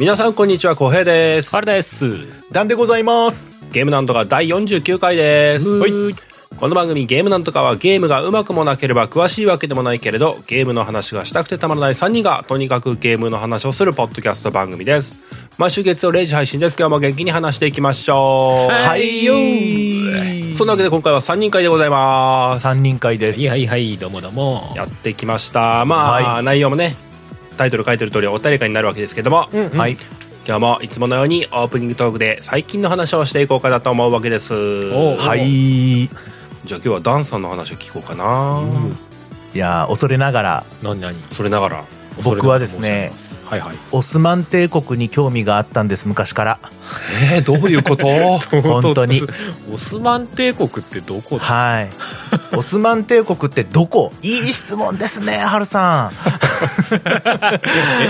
皆さんこんにちは、小平です。あれです。なんでございます。ゲームなんとか第49回です。はい。この番組ゲームなんとかはゲームがうまくもなければ詳しいわけでもないけれど、ゲームの話がしたくてたまらない3人がとにかくゲームの話をするポッドキャスト番組です。毎週月曜0時配信です。今日も元気に話していきましょう。はいよーそんなわけで今回は3人会でございます。三人会です。はいはいはい、どうもどうも。やってきました。まあ、はい内容もね、タイトル書いてる通りお便り会になるわけですけども、はい。今日もいつものようにオープニングトークで最近の話をしていこうかなと思うわけです。おはい。いじゃあ今日はダンさんの話を聞こうかな。やー、恐れながら、何何？それながら。僕はですね、はいはい。オスマン帝国に興味があったんです、昔から。えー、どういうこと？本当に。オスマン帝国ってどこだ？はい。オスマン帝国ってどこ？いい質問ですね、ハルさん。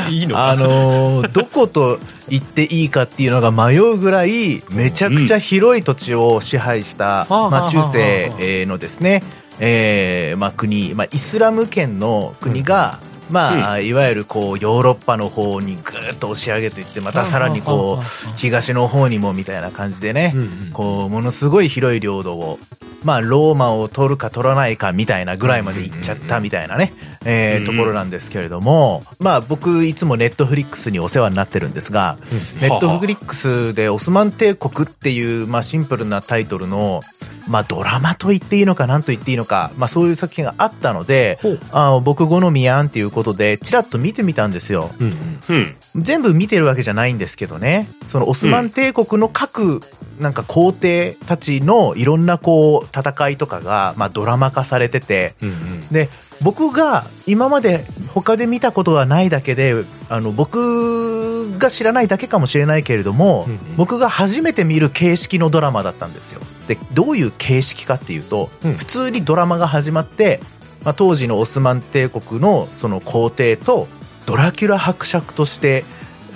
え、いいの？あのーどこと言っていいかっていうのが迷うぐらい、めちゃくちゃ広い土地を支配した、うんまあ、中世えーのですね、えーまあ、国、まあ、イスラム圏の国が、まあ、いわゆるこうヨーロッパの方にぐーっと押し上げていってまたさらにこう東の方にもみたいな感じでね、うん。うんこうものすごい広い領土をまあローマを取るか取らないかみたいなぐらいまで行っちゃったみたいなね、えーところなんですけれどもまあ僕いつもネットフリックスにお世話になってるんですが、ネットフリックスでオスマン帝国っていうまあシンプルなタイトルのまあドラマと言っていいのか何と言っていいのかまあそういう作品があったのであ僕好みやんっていうことでちらっと見てみたんですよ。うんうん。うん。全部見てるわけじゃないんですけどねそのオスマン帝国の各なんか皇帝たちのいろんなこう戦いとかが、まあ、ドラマ化されててうんうん。で僕が今まで他で見たことがないだけであの僕が知らないだけかもしれないけれども、うんうん。僕が初めて見る形式のドラマだったんですよ。でどういう形式かっていうと、うん。普通にドラマが始まって、まあ、当時のオスマン帝国のその皇帝とドラキュラ伯爵として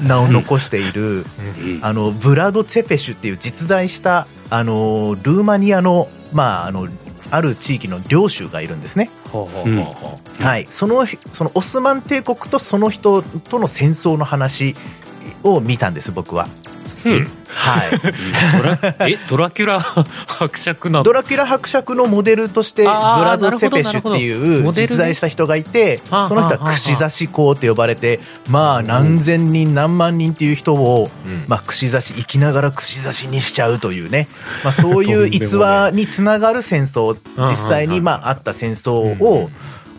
名を残している、うん。あのブラド・ツェペシュっていう実在したあのルーマニアの,、まあ、あのある地域の領主がいるんですね。はい、そのそのオスマン帝国とその人との戦争の話を見たんです僕は。うん。はい、う。ドラ、え、ドラキュラ伯爵なの？ドラキュラ伯爵のモデルとしてブラド・ツェペシュっていう実在した人がいてはあその人は串刺し公って呼ばれてまあ何千人何万人っていう人をうん。まあ串刺し生きながら串刺しにしちゃうというね。まあそういう逸話につながる戦争実際にまああった戦争を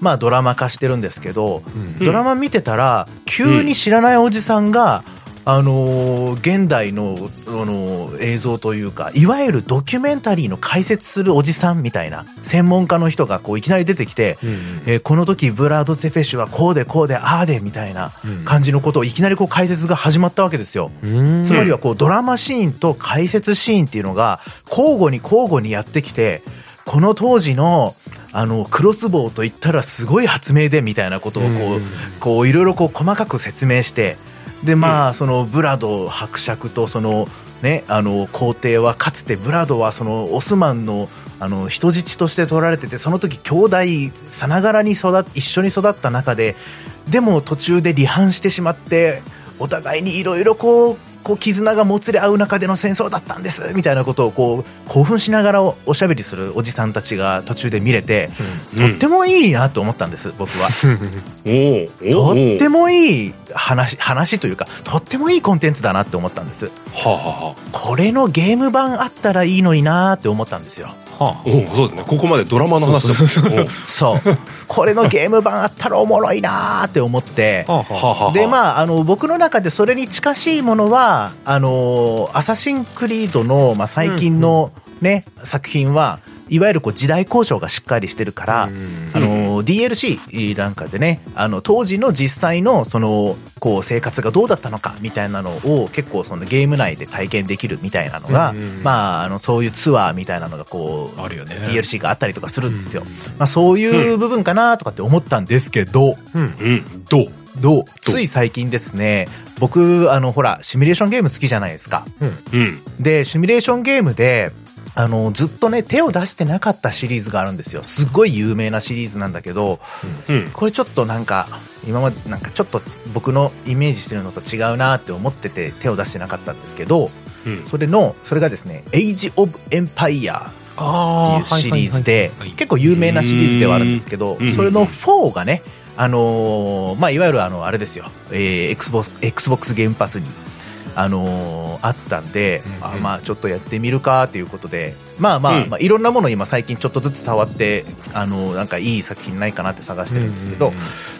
まあドラマ化してるんですけどうん。ドラマ見てたら急に知らないおじさんが、あのー現代の、あのー映像というかいわゆるドキュメンタリーの解説するおじさんみたいな専門家の人がこういきなり出てきて、うんうんえーこの時ブラード・ゼフェッシュはこうでこうでああでみたいな感じのことをいきなりこう解説が始まったわけですよ。うん。つまりはこうドラマシーンと解説シーンっていうのが交互に交互にやってきてこの当時のあのクロスボウといったらすごい発明でみたいなことをこうこういろいろこう細かく説明してでまあそのブラド伯爵とそのねあの皇帝はかつてブラドはそのオスマンのあの人質として取られててその時兄弟さながらに育一緒に育った中ででも途中で離反してしまってお互いにいろいろこうこう絆がもつれ合う中での戦争だったんですみたいなことをこう興奮しながらおおしゃべりするおじさんたちが途中で見れて、とってもいいなと思ったんです僕は。とってもいい話話というかとってもいいコンテンツだなって思ったんです。はあ、はあはあ、これのゲーム版あったらいいのになって思ったんですよ。はおーそうですね。ここまでドラマの話だもんそうそうそうおーそう。これのゲーム版あったらおもろいなって思ってあ。。はあはあでまあ、あの僕の中でそれに近しいものはあのアサシンクリードの、まあ、最近の、ね作品はいわゆるこう時代交渉がしっかりしてるから、うんあの DLC なんかでねあの当時の実際のそのこう生活がどうだったのかみたいなのを結構そのゲーム内で体験できるみたいなのが、うんまあ、あのそういうツアーみたいなのがこうあるよね DLC があったりとかするんですよ。まあ、そういう部分かなとかって思ったんですけど、うん。うん。どう？どう？つい最近ですね、僕、あの、ほら、シミュレーションゲーム好きじゃないですか。うん。うん。で、シミュレーションゲームで、あの、ずっとね、手を出してなかったシリーズがあるんですよ。すっごい有名なシリーズなんだけど、うん。これちょっとなんか、今までなんかちょっと僕のイメージしてるのと違うなって思ってて手を出してなかったんですけど、うん。それの、それがですね、Age of Empire ってあいうシリーズで結構有名なシリーズではあるんですけどうんそれの4がねあのーまあいわゆるあのあれですよ、えー、Xbox, Xbox ゲームパスにあのーあったんで、うんあまあちょっとやってみるかということでまあまあ、うん。まあいろんなもの今最近ちょっとずつ触ってあのーなんかいい作品ないかなって探してるんですけど、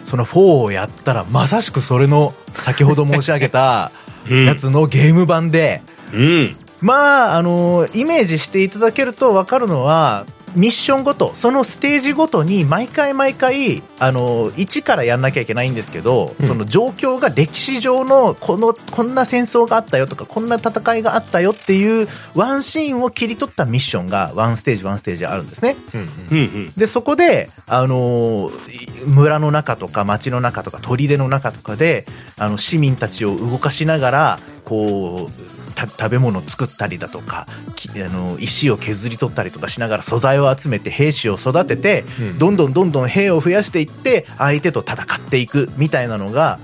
その4をやったらまさしくそれの先ほど申し上げた うん。やつのゲーム版で、うん。まあ、あのイメージしていただけると分かるのは、ミッションごと、そのステージごとに毎回毎回、あの1からやんなきゃいけないんですけど、その状況が歴史上のこの、こんな戦争があったよとか、こんな戦いがあったよっていうワンシーンを切り取ったミッションがワンステージワンステージあるんですね。うん。うん。で、そこで、あのー村の中とか町の中とか砦の中とかで、あの、市民たちを動かしながら、こう、た食べ物を作ったりだとか、きあの、石を削り取ったりとかしながら素材を集めて兵士を育てて、うん。どんどんどんどん兵を増やしていって、相手と戦っていくみたいなのが、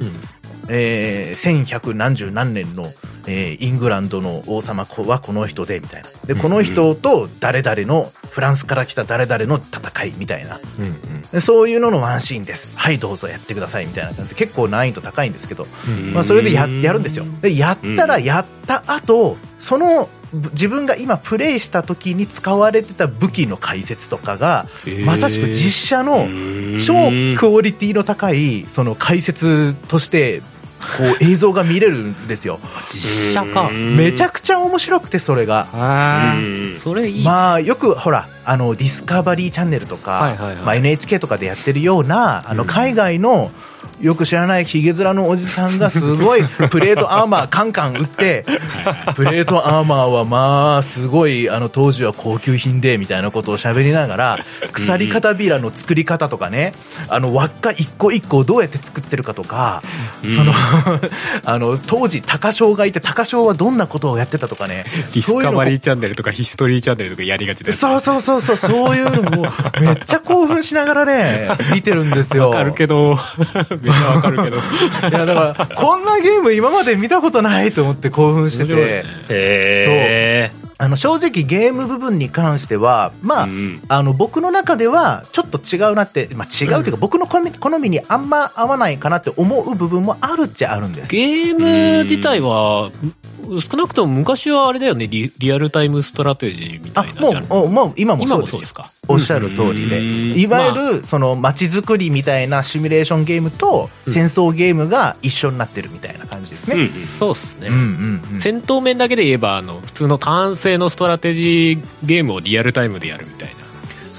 えー、1100何十何年の、えーイングランドの王様はこの人で、みたいな。で、この人と誰々の、フランスから来た誰々の戦いみたいな。でそういうののワンシーンです。はい、どうぞやってくださいみたいな感じで結構難易度高いんですけど、まあ、それでややるんですよ。で、やったらやった後、その、ぶ自分が今プレイした時に使われてた武器の解説とかが、へーまさしく実写の超クオリティの高いその解説としてこう映像が見れるんですよ。実写か。めちゃくちゃ面白くてそれが。それいい。まあよくほらあのディスカバリーチャンネルとか、まあ、NHK とかでやってるようなあの海外のよく知らないヒゲ面のおじさんがすごい プレートアーマーカンカン打ってプレートアーマーはまあすごいあの当時は高級品でみたいなことを喋りながら鎖片びらの作り方とかねあの輪っか一個一個をどうやって作ってるかとかその あの当時高翔がいて高翔はどんなことをやってたとかね ディスカバリーチャンネルとかヒストリーチャンネルとかやりがちです。そうそうそうそう、そういうのも、めっちゃ興奮しながらね、見てるんですよ。わかるけど、めっちゃわかるけど。いや、だから、こんなゲーム今まで見たことないと思って興奮してて、へえ。あの、正直ゲーム部分に関しては、まあ、うんあの、僕の中では、ちょっと違うなって、まあ違うっていうか、僕の好み好みにあんま合わないかなって思う部分もあるっちゃあるんです。ゲーム自体は、少なくとも昔はあれだよね、リリアルタイムストラテジーみたあいなジャンル。、もうおもう今も今そうですか。おっしゃる通りで、うんいわゆるその街づくりみたいなシミュレーションゲームと戦争ゲームが一緒になってるみたいな感じですね。そうっすね。うんうんうん戦闘面だけで言えば、あの、普通の単性のストラテジーゲームをリアルタイムでやるみたいな。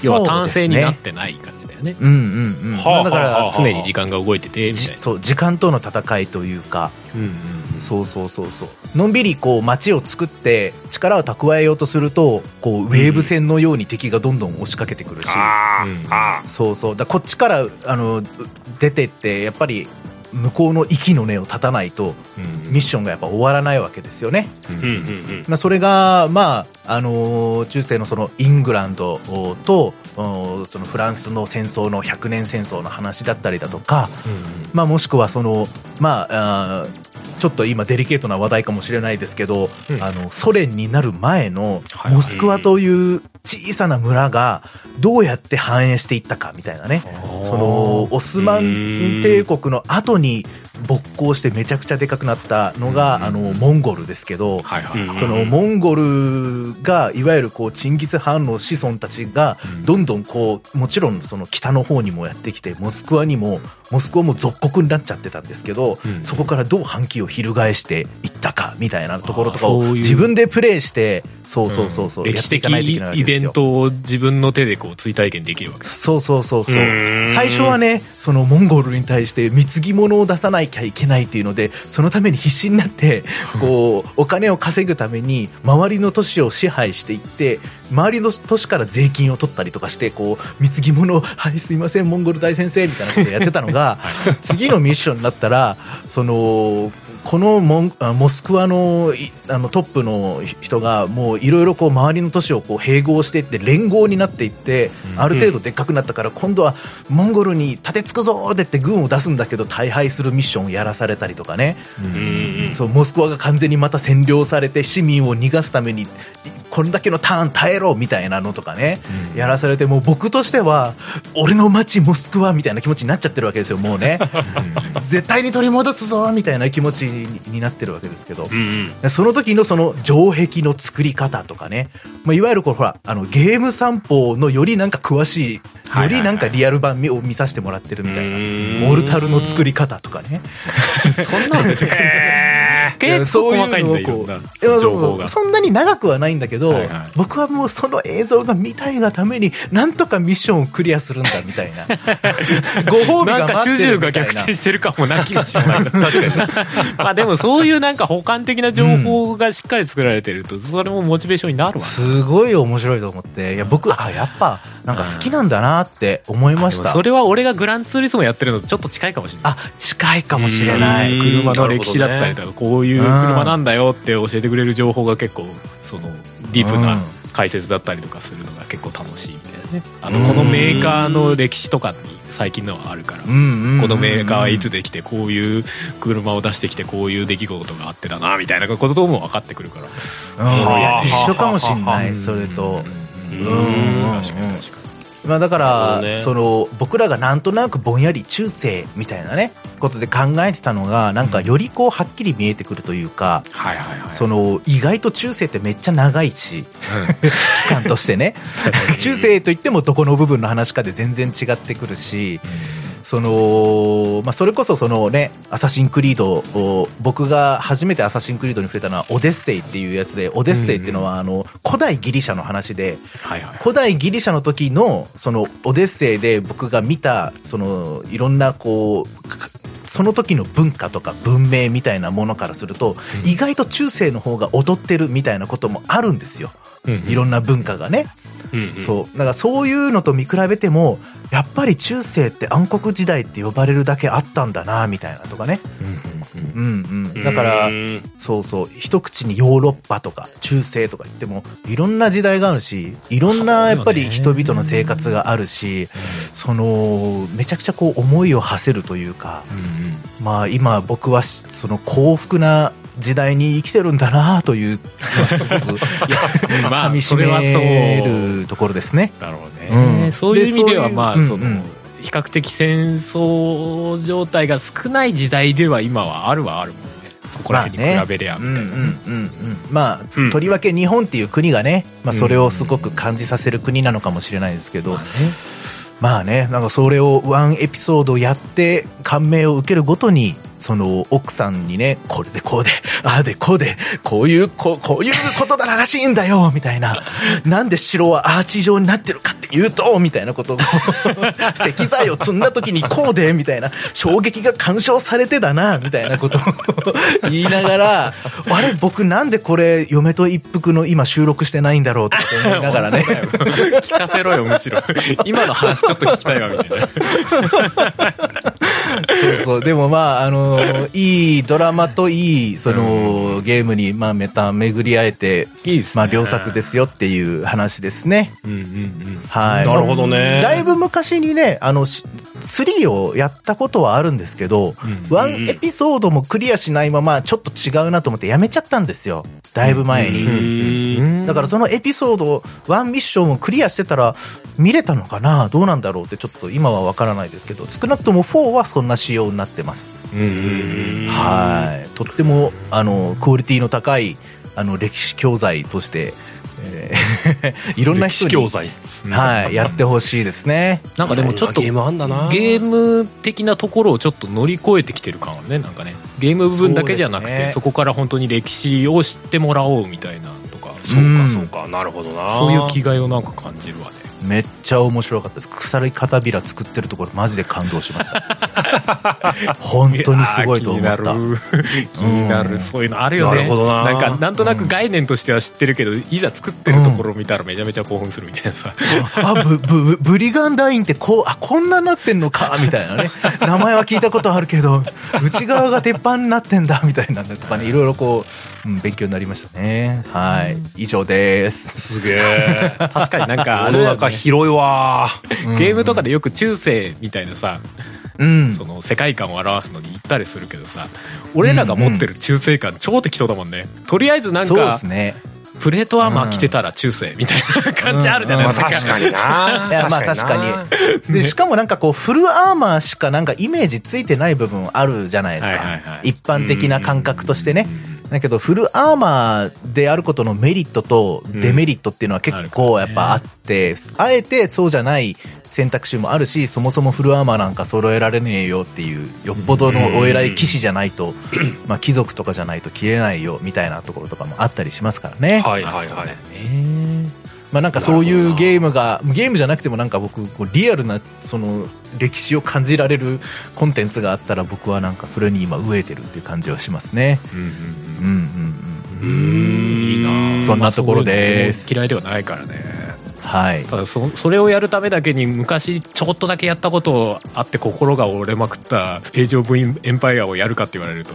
要は単性になってない感じだよね。うんうんうん。はあだから、常に時間が動いてて、みたいな。じそう、時間との戦いというか、うんうんそうそうそうそう。のんびりこう街を作って力を蓄えようとすると、こうウェーブ戦のように敵がどんどん押しかけてくるし、あうんあ、あそうそう。だこっちから、あの、う出てって、やっぱり、向こうの息の根を立たないと、ミッションがやっぱ終わらないわけですよね。まあ、それが、まあ、あのー中世のそのイングランドと、おそのフランスの戦争の100年戦争の話だったりだとか、まあ、もしくはその、まあ、あーちょっと今デリケートな話題かもしれないですけど、うん。あの、ソ連になる前のモスクワという小さな村がどうやって繁栄していったかみたいなね。その、オスマン帝国の後に勃興してめちゃくちゃでかくなったのが、あの、モンゴルですけど。そのモンゴルがいわゆるこうチンギス・ハンの子孫たちがどんどんこうもちろんその北の方にもやってきてモスクワにもモスクワも属国になっちゃってたんですけど、うん。そこからどう反旗を翻していったかみたいなところとかを自分でプレイしてそうそうそうそう、や歴史的イベントを自分の手でこう追体験できるわけ。そうそうそうそう最初はねそのモンゴルに対して貢ぎ物を出さなきゃいけないっていうのでそのために必死になって こうお金を稼ぐために周りの都市を支配していって周りの都市から税金を取ったりとかしてこう貢ぎ物を「はいすいませんモンゴル大先生」みたいなことをやってたのが 次のミッションになったらそのこのモモスクワのいあのトップの人がもういろいろ周りの都市をこう併合していって連合になっていって、ある程度でっかくなったから今度はモンゴルに立てつくぞーって言って軍を出すんだけど大敗するミッションをやらされたりとかね、そうモスクワが完全にまた占領されて市民を逃がすためにこれだけのターン耐えろみたいなのとかね、やらされてもう僕としては俺の街モスクワみたいな気持ちになっちゃってるわけですよもうね。絶対に取り戻すぞみたいな気持ちになってるわけですけど、その時のその城壁の作り方とかね、まあ、いわゆるこうほらあのゲーム散歩のよりなんか詳しいよりなんかリアル版を見させてもらってるみたいな。モルタルの作り方とかね。そんなの別 に結構細かいんだよ情報が。そんなに長くはないんだけど、はいはい。僕はもうその映像が見たいがためになんとかミッションをクリアするんだみたいな。ご褒美なんかが待って主従がるみたいな。逆転してるかもな気がしない確かに。まあでもそういうなんか補完的な情報がしっかり作られてるとそれもモチベーションになるわねすごい面白いと思って。いや僕あやっぱなんか好きなんだなって思いました。それは俺がグランツーリスモやってるのとちょっと近いかもしれない。あ近いかもしれない。うん。車の歴史だったりとか、こういう車なんだよって教えてくれる情報が結構そのディープうなん。解説だったりとかするのが結構楽しいみたいなね。あのこのメーカーの歴史とかに最近のはあるから、このメーカーはいつできてこういう車を出してきてこういう出来事があってだなみたいなことも分かってくるから。一緒かもしんはないそれと。うん。うん。確かに確かにまあだから、ね。その僕らがなんとなくぼんやり中世みたいなねことで考えてたのがなんかよりこうはっきり見えてくるというか、その意外と中世ってめっちゃ長いし、期間としてね。中世といってもどこの部分の話かで全然違ってくるし、そのまあ、それこそそのね「アサシンクリード」を僕が初めて「アサシンクリード」に触れたのは「オデッセイ」っていうやつでオデッセイっていうのはあの古代ギリシャの話ではいはい。古代ギリシャの時のそのオデッセイで僕が見たそのいろんなこうかその時の文化とか文明みたいなものからすると、意外と中世の方が劣ってるみたいなこともあるんですよ。うんいろんな文化がね。そう。だからそういうのと見比べても、やっぱり中世って暗黒時代って呼ばれるだけあったんだな、みたいなとかね。うんうん。だから、うんそうそう、一口にヨーロッパとか中世とか言っても、いろんな時代があるし、いろんなやっぱり人々の生活があるし、その、めちゃくちゃこう思いを馳せるというか、まあ今僕はその幸福な時代に生きてるんだなというすごく まあ噛みしめるところですね。だろうね、うん。そういう意味ではでまあその、そうんうん。比較的戦争状態が少ない時代では今はあるはあるもんね。そこら辺に比べりゃみたいな、まあ、うん。とりわけ日本っていう国がね、まあ、それをすごく感じさせる国なのかもしれないですけど、まあね、まあねなんかそれをワンエピソードやって感銘を受けるごとに、その奥さんにね、これでこうで、ああでこうで、こういう、こうこういうことだらしいんだよ、みたいな。なんで城はアーチ状になってるかっていうと、みたいなことを、石材を積んだ時にこうで、みたいな、衝撃が干渉されてだな、みたいなことを。言いながら、あれ、僕なんでこれ、嫁と一服の今収録してないんだろうとか思いながらね。聞かせろよむしろ。今の話ちょっと聞きたいわみたいなそうそう。でもまあ、あの、いいドラマといい、その、ゲームに、まあ、めた巡り会えて、いいですねまあ、良作ですよっていう話ですね。うんうんうんはい。なるほどねまあだいぶ昔にね、あの、し3をやったことはあるんですけど、ワンエピソードもクリアしないまま、ちょっと違うなと思ってやめちゃったんですよ。だいぶ前に。うんだからそのエピソード、ワンミッションをクリアしてたら、見れたのかな？どうなんだろうってちょっと今はわからないですけど、少なくとも4はそんな仕様になってます。はい。とっても、あの、クオリティの高い、あの、歴史教材として、えー いろんな人に、歴史教材。はい、やってほしいですね。なんかでもちょっとゲームあんだな。ゲーム的なところをちょっと乗り越えてきてる感はねなんかねゲーム部分だけじゃなくてそ,、こから本当に歴史を知ってもらおうみたいなとか。そううんかそうか。なるほどな。そういう気概をなんか感じるわねめっちゃ面白かったです。鎖片びら作ってるところマジで感動しました。本当にすごいと思った。気になる。気になる、そういうのあるよね。なるほどな。んかなんとなく概念としては知ってるけど、いざ作ってるところ見たらめちゃめちゃ興奮するみたいなさ、あブブブリガンダインってこうあこんななってんのか？みたいなね。名前は聞いたことあるけど内側が鉄板になってんだみたいなのとかねいろいろこう、うん、勉強になりましたね。はい。以上です。すげえ。確かになんかあ世の中広いわ。ゲームとかでよく中世みたいなさ、うん。その世界観を表すのに行ったりするけどさ俺らが持ってる中世観超適当だもんね。とりあえずなんそうでかすね。プレートアーマー着てたら中世みたいな感じあるじゃないまあですか、確かにな。いやまあ確かにでしかもなんかこうフルアーマーしかなんかイメージついてない部分あるじゃないですか、はいはいはい。一般的な感覚としてねだけどフルアーマーであることのメリットとデメリットっていうのは結構やっぱあって、あえてそうじゃない選択肢もあるしそもそもフルアーマーなんか揃えられねえよっていうよっぽどのお偉い騎士じゃないと、まあ貴族とかじゃないと着れないよみたいなところとかもあったりしますからね。はいはいはい。ねまあなんかそういうゲームが、ゲームじゃなくてもなんか僕、こうリアルなその歴史を感じられるコンテンツがあったら僕はなんかそれに今飢えてるっていう感じはしますね。うんうんうんうんうーんいいなあそんなところですまあ嫌いではないからねうん。はい。ただそそれをやるためだけに昔ちょこっとだけやったことあって心が折れまくった「エイジ・オブ・エンパイア」をやるかって言われると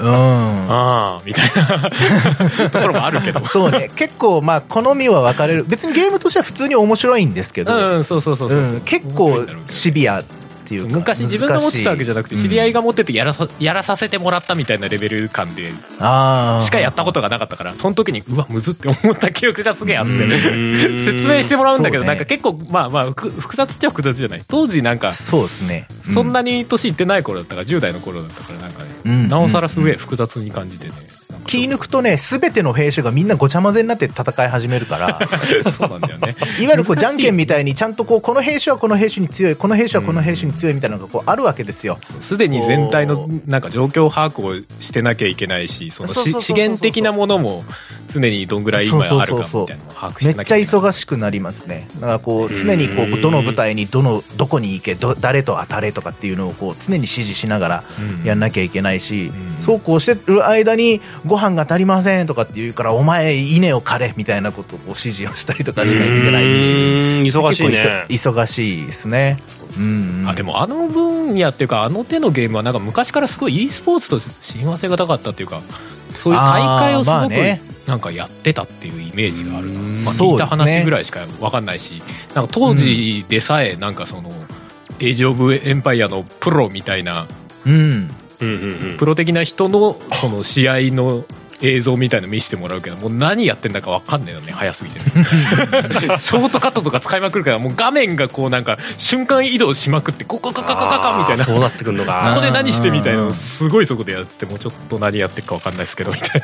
うん。ああみたいなところもあるけどそうね。結構まあ好みは分かれる。別にゲームとしては普通に面白いんですけど、うんそうそうそうそう、うん結構シビアっていうか。昔自分が持ってたわけじゃなくて知り合いが。が持っててやらさやらさせてもらったみたいなレベル感で。しかやったことがなかったからその時にうわむずって思った記憶がすげえあってうん 説明してもらうんだけど、ねなんか結構まあまあふ複雑っちゃ複雑じゃない？当時なんかそうですね。うそんなに年いってない頃だったから10代の頃だったからなんかね、うんなおさらすげえ複雑に感じてねなんか気抜くとね、すべての兵種がみんなごちゃ混ぜになって戦い始めるから、そうなんだよね。いわゆるこうじゃんけんみたいにちゃんとこうこの兵種はこの兵種に強いこの兵種はこの兵種に強いみたいなのがこうあるわけですよ。すでに全体のなんか状況把握をしてなきゃいけないしそのそうそうそうそうし資源的なものも常にどんぐらい今あるかみたいなめっちゃ忙しくなりますね。だからこう常にこうどの部隊にどのどこに行けど誰と当たれとかっていうのをこう常に指示しながらやんなきゃいけないし、うん。そうこうしてる間にご飯が足りませんとかって言うからお前稲を刈れみたいなことを指示をしたりとかしないといけないっていう。忙しいね。忙忙しいですね。うんうん。あでもあの分野っていうかあの手のゲームはなんか昔からすごい e スポーツと親和性が高かったっていうかそういう大会をすごくなんかやってたっていうイメージがあるな、うん。まあ、聞いた話ぐらいしか分かんないしなんか当時でさえなんかその「エイジ・オブ・エンパイア」のプロみたいなうんプロ的な人のその試合の映像みたいの見せてもらうけどもう何やってんだか分かんないよね早すぎて。ショートカットとか使いまくるからもう画面がこうなんか瞬間移動しまくってコココココココみたいな。そうなってくんのこか。こで何してみたいなのすごいそこでやっててもうちょっと何やってるか分かんないですけどみたい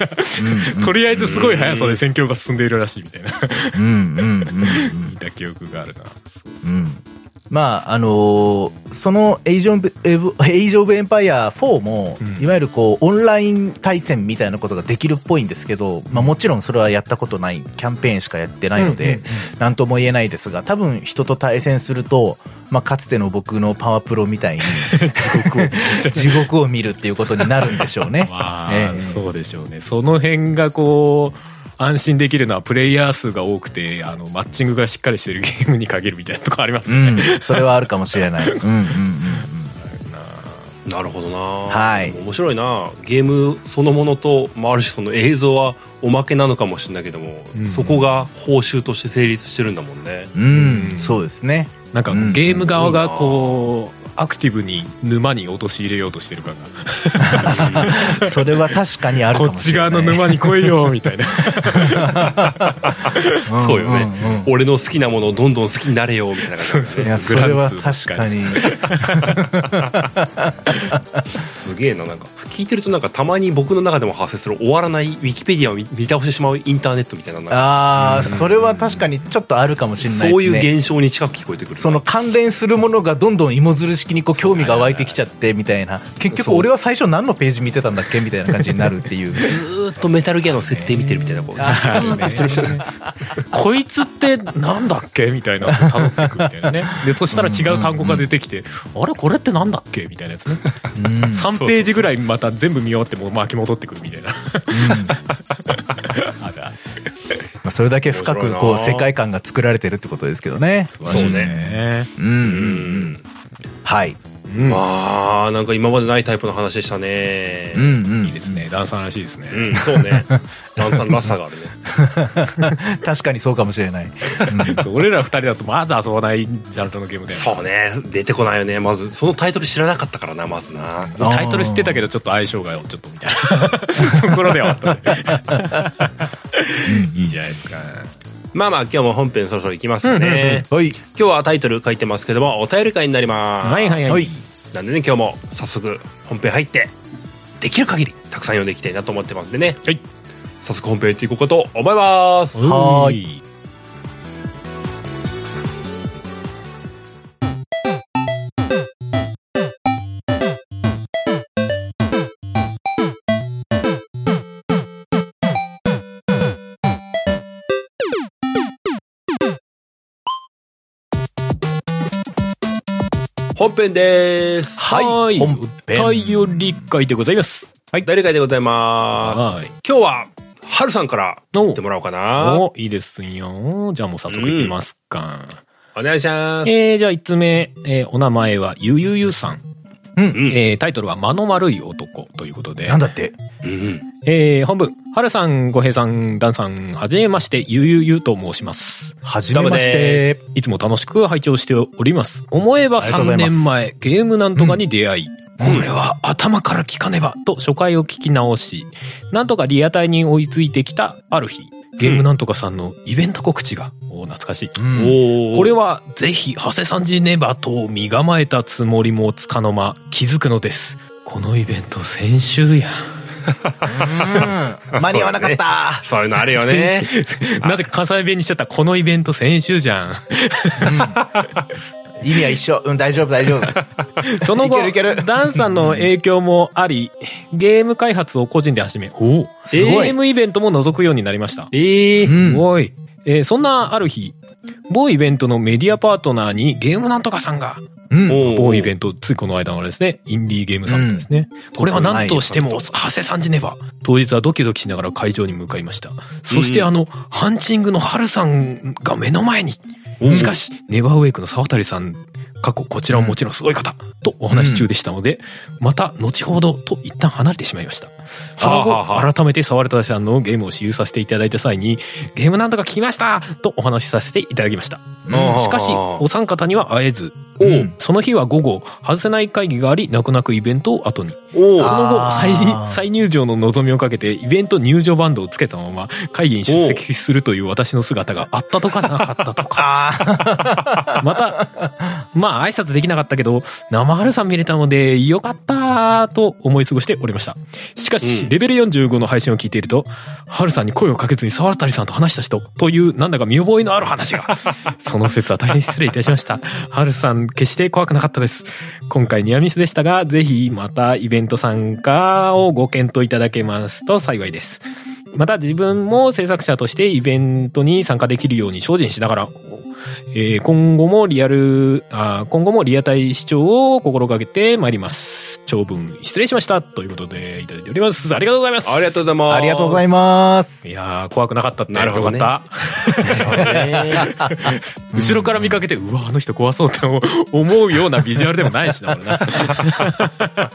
な。とりあえずすごい速さで戦況が進んでいるらしいみたいな。見た記憶があるな。うんまああのーそのエイジオブエブエイジオブエンパイア4も、うん。いわゆるこうオンライン対戦みたいなことができるっぽいんですけど、まあ、もちろんそれはやったことないキャンペーンしかやってないので、なんとも言えないですが多分人と対戦すると、まあ、かつての僕のパワープロみたいに 地獄を地獄を見るっていうことになるんでしょうね。まあ、ええ。そうでしょうね。その辺がこう安心できるのはプレイヤー数が多くてあのマッチングがしっかりしてるゲームに限るみたいなとこありますね、ん、それはあるかもしれない。うんうんうんうん。なるほどな。はい。面白いな。ゲームそのものと、まあ、ある種その映像はおまけなのかもしれないけども、うん。そこが報酬として成立してるんだもんね。うん、うん。そうですね。なんかうん。ゲーム側がこうアクティブに沼に陥れようとしてる感が それは確かにあるかこっちもしれない。側の沼に来いよみたいな。うんそうよね、んうん。俺の好きなものをどんどん好きになれよみたいな。感じでいや、それは確かに。すげえななんか。聞いてるとなんかたまに僕の中でも発生する終わらないウィキペディアを見見倒してしまうインターネットみたいなああ、それは確かにちょっとあるかもしれないですね。そういう現象に近く聞こえてくるその関連するものがどんどん芋づる式にこう興味が湧いてきちゃってみたいな。結局俺は最初何のページ見てたんだっけみたいな感じになるっていう。ずーっとメタルギアの設定見てるみたいなこうこいつってなんだっけみたいなのを辿っていくみたいなね。でそしたら違う単語が出てきて、あれ？これってなんだっけみたいなやつね。3ページぐらいまた全部見終わっても巻き戻ってくるみたいな。まあそれだけ深くこう世界観が作られてるってことですけどね。そうね。ねうんうん。うんはい。まあなんか今までないタイプの話でしたね。うんうんいいですね。ダンサーらしいですね、うん そうね。だんだんらしさがあるね。確かにそうかもしれない。そう俺ら二人だとまず遊ばないジャンルのゲームで。そうね。出てこないよね。まずそのタイトル知らなかったからなまずな。タイトル知ってたけどちょっと相性がちょっとみたいな。ところではあったんでいいじゃないですかまあまあ今日も本編そろそろ行きますかね、はい。今日はタイトル書いてますけどもお便り会になります。はいはいはい、はいなんでね今日も早速本編入ってできる限りたくさん読んでいきたいなと思ってますんでね。はい。早速本編行っていこうかと思います。はーい本編です。はい。本編。お便り会でございます。はい。誰かでございます。はい。今日ははるさんから言ってもらおうかな。おいいですよ。じゃあもう早速いってみますか、お願いします。えー、じゃあ1つ目、えーお名前はゆゆゆさん、うん。うん。えータイトルは間の丸い男ということで。なんだって？うんうん。えー本文はるさんごへいさんダンさんはじめましてゆゆゆと申します。はじめまして。いつも楽しく拝聴しております。思えば3ありがとうございます。年前、ゲームなんとかに出会い、これは頭から聞かねばと初回を聞き直し、なんとかリアタイに追いついてきたある日、ゲームなんとかさんのイベント告知が、お懐かしい。うんこれはぜひ、長谷さんじねばと身構えたつもりもつかの間気づくのです。このイベント先週やん。うん間に合わなかったそういうのあるよねなぜか関西弁にしちゃった。このイベント先週じゃん。意味は一緒うん大丈夫大丈夫 その後いけるいけるダンさんの影響もあり、ゲーム開発を個人で始め、おすごいゲームイベントも覗くようになりました。ええうんおい、えーそんなある日、某イベントのメディアパートナーにゲームなんとかさんが、うん某イベント、ついこの間のあれですね、インディーゲームサミットですね。これは何としても、長谷さんじねば。当日はドキドキしながら会場に向かいました。そしてあの、ハンチングのハルさんが目の前に。しかし、ネバーウェイクの沢渡さん、過去こちらももちろんすごい方、とお話し中でしたので、また後ほどと一旦離れてしまいました。その後、改めて沢渡さんのゲームを私有させていただいた際に、ゲームなんとか聞きましたとお話しさせていただきました。うんしかし、お三方には会えず、う。ん。その日は午後、外せない会議があり、泣く泣くイベントを後に。その後、再再入場の望みをかけて、イベント入場バンドをつけたまま、会議に出席するという私の姿があったとかなかったとか。また、まあ、挨拶できなかったけど、生春さん見れたので、よかったと思い過ごしておりました。しかし、うんレベル45の配信を聞いていると、春さんに声をかけずに沢渡さんと話した人という、なんだか見覚えのある話が。その説は大変失礼いたしました。春さん、決して怖くなかったです。今回ニアミスでしたが、ぜひまたイベント参加をご検討いただけますと幸いです。また自分も制作者としてイベントに参加できるように精進しながら、えー今後もリアル、あー今後もリアタイ視聴を心がけてまいります。長文失礼しました。ということでいただいております。ありがとうございます。ありがとうございますありがとうございますいやー、怖くなかったって。なるほどねよかった。後ろから見かけて、うわ、あの人怖そうって思うようなビジュアルでもないしな、俺な。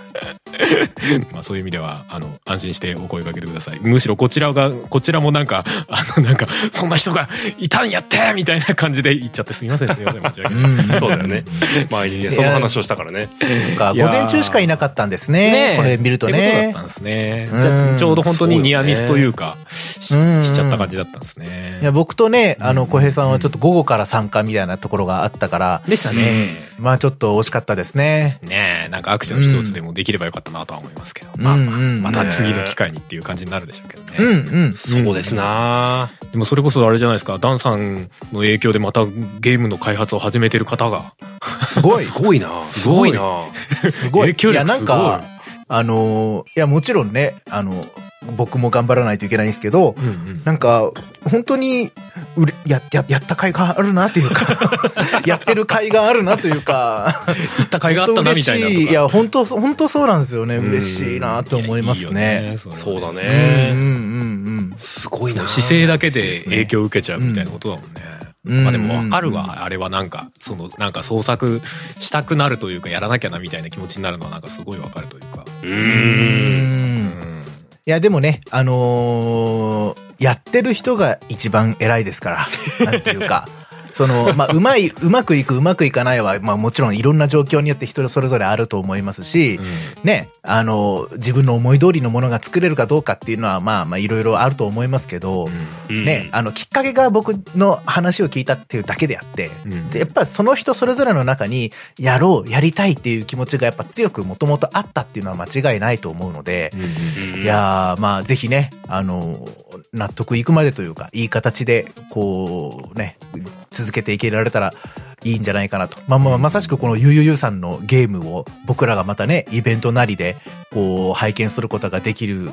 まあそういう意味では、あの、安心してお声かけてください。むしろこちらが、こちらもなんか、あの、なんか、そんな人がいたんやってみたいな感じで言っちゃってすみません。すみません。申し訳ない。うんそうだよね前にねその話をしたからね午前中しかいなかったんですねこれ見るとねったんですね。ちょうど本当にニアミスというか、しちゃった感じだったんですね。いや僕とねあの小平さんはちょっと午後から参参加みたいなところがあったから、でしたね。まあちょっと惜しかったですね。ねえ、なんかアクション一つでもできればよかったなとは思いますけど。また次の機会にっていう感じになるでしょうけどね。うんうん。そうですなでもそれこそあれじゃないですか、ダンさんの影響でまたゲームの開発を始めてる方が。すごい。すごいなすごいなすごい。影響力いや、なんすか、あのー、いや、もちろんね、あの、僕も頑張らないといけないんですけど、うんうん。なんか、本当に、うれ、や、や、やった甲斐があるなっていうか、やってる甲斐があるなというか、行った甲斐があったなみたいないいや、本当、本当そうなんですよね。うん嬉しいなと思いますね。そうだうん、うん、ねうん、すごいな姿勢だけで影響を受けちゃうみたいなことだもんね。うんまあでもわかるうんわ。あれはなんか、その、なんか創作したくなるというか、やらなきゃなみたいな気持ちになるのはなんかすごいわかるというか。うん。いや、でもね、あのーやってる人が一番偉いですから、なんていうか。その、まあ、うまい、うまくいく、うまくいかないは、まあもちろんいろんな状況によって人それぞれあると思いますし、ね、あの、自分の思い通りのものが作れるかどうかっていうのは、まあまあいろいろあると思いますけど、うん。ね、あの、きっかけが僕の話を聞いたっていうだけであって、うん。でやっぱその人それぞれの中に、やろう、やりたいっていう気持ちがやっぱ強くもともとあったっていうのは間違いないと思うので、うん。いやー、まあ、ぜひね、あの、納得いくまでというか、いい形で、こう、ね、続けていけられたらいいんじゃないかなと。まあまあ、まさしくこのゆうゆうゆうさんのゲームを僕らがまたね、イベントなりで、こう、拝見することができるう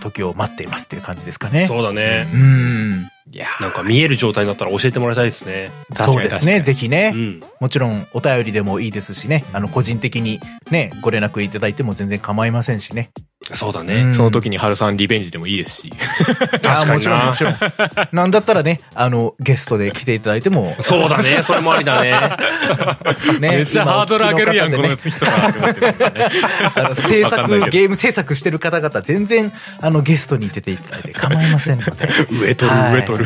時を待っていますっていう感じですかね。そうだねう。ん。いやなんか見える状態になったら教えてもらいたいですね。そうですね、ぜひね。うん。もちろんお便りでもいいですしね、あの個人的にね、ご連絡いただいても全然構いませんしね。うそうだねん。その時に春さんリベンジでもいいですし。確かにもちろんもちろん。なんだったらね、あの、ゲストで来ていただいても、そうだね。それもありだね。ね、めっちゃハードル上げるやん、この今お聞き人がってなってるんだね。の方でねあの制わかんないけ作、どゲーム制作してる方々、全然、あの、ゲストに出ていただいて構いませんので。上取る、はい上取る。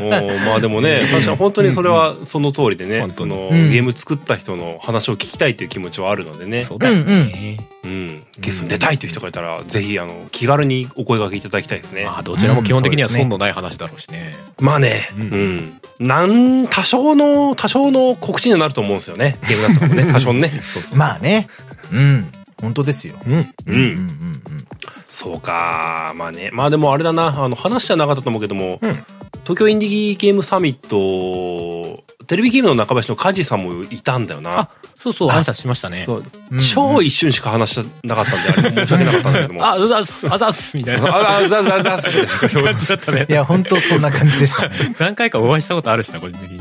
もうまあでもね、確かに本当にそれはその通りでね、そのうんゲーム作った人の話を聞きたいという気持ちはあるのでね。そうだよね。うん。ゲストに出たいという人がいたら、ぜひあの、気軽にお声掛けいただきたいですね。まあ、どちらも基本的には損のない話だろうしね。まあね、ううんん。なん、多少の、多少の告知にはなると思うんですよね。ゲームだったらね、多少ね。まあね、うん、本当ですよ。うん。う。うんん、うん、そうか。まあね。まあでもあれだな、あの、話じゃなかったと思うけども、うん東京インディーゲームサミット、テレビゲームの中林の梶さんもいたんだよなあ。そうそう、挨拶しましたね。そううん超一瞬しか話してなかったんで、あれ申し訳なかったんだけども。あ、うざっす、あざっす、みたいなあ、あ、ざざざざ感じだったねい。や、本当そんな感じでしたね。何回かお会いしたことあるしな、個人的に。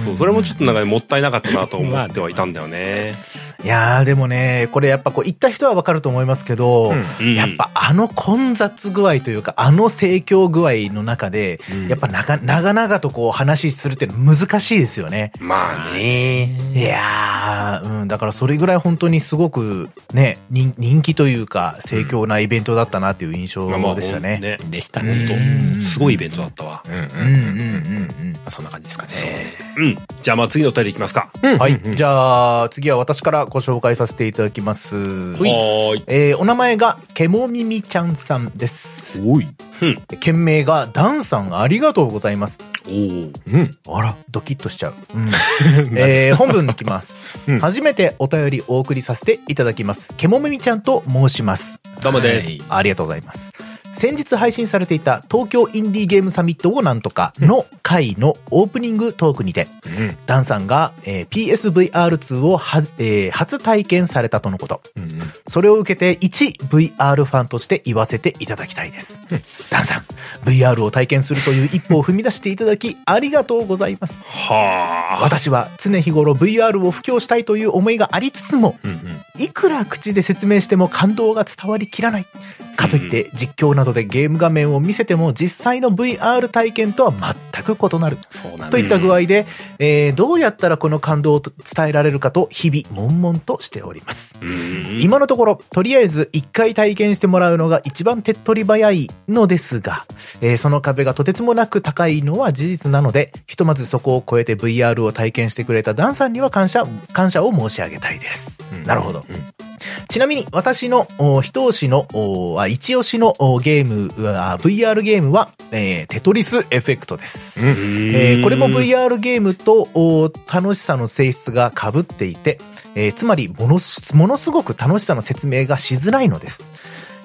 そう、それもちょっとなんかもったいなかったなと思ってはいたんだよね。いやー、でもね、これやっぱこう、行った人はわかると思いますけど、うんやっぱあの混雑具合というか、あの盛況具合の中で、やっぱ長長々とこう話するっていうのは難しいですよね。まあね。いやー、うん、だからそれぐらい本当にすごくね、人人気というか、盛況なイベントだったなっていう印象でしたね。ね。でしたうんね。すごいイベントだったわ。うんうん。うんうんうんまあそんな感じですかね。うん。じゃあまあ次のお便りいきますか。うん。はい。じゃあ、次は私からご紹介させていただきます。はーい。えーお名前が、けもみみちゃんさんです。おい。件名が、ダンさんありがとうございます。おーうん。あら、ドキッとしちゃう。うん。えー本文にきます、う ん 初めてお便りお送りさせていただきます。けもみみちゃんと申します。どうもです。はいありがとうございます。先日配信されていた東京インディーゲームサミットをなんとかの回のオープニングトークにて、うん。ダンさんが、えー PSVR2 をはじ、えー初体験されたとのこと。うんうん。それを受けて一 VR ファンとして言わせていただきたいです。ダンさん、VR を体験するという一歩を踏み出していただきありがとうございます。はあ。私は常日頃 VR を布教したいという思いがありつつも、うんうん。いくら口で説明しても感動が伝わりきらない。かといって実況などでゲーム画面を見せても実際の VR 体験とは全く異なる。そうなんといった具合で、えーどうやったらこの感動を伝えられるかと日々悶々としております。うん。今のところ、とりあえず一回体験してもらうのが一番手っ取り早いのですが、えーその壁がとてつもなく高いのは事実なので、ひとまずそこを超えて VR を体験してくれたダンさんには感謝、感謝を申し上げたいです。うんなるほど。ちなみに私のお一押しの、一押しのおゲーム、あ VR ゲームは、えーテトリスエフェクトです。ます。えーこれも VR ゲームとお楽しさの性質が被っていて、えーつまりものす、ものすごく楽しさの説明がしづらいのです。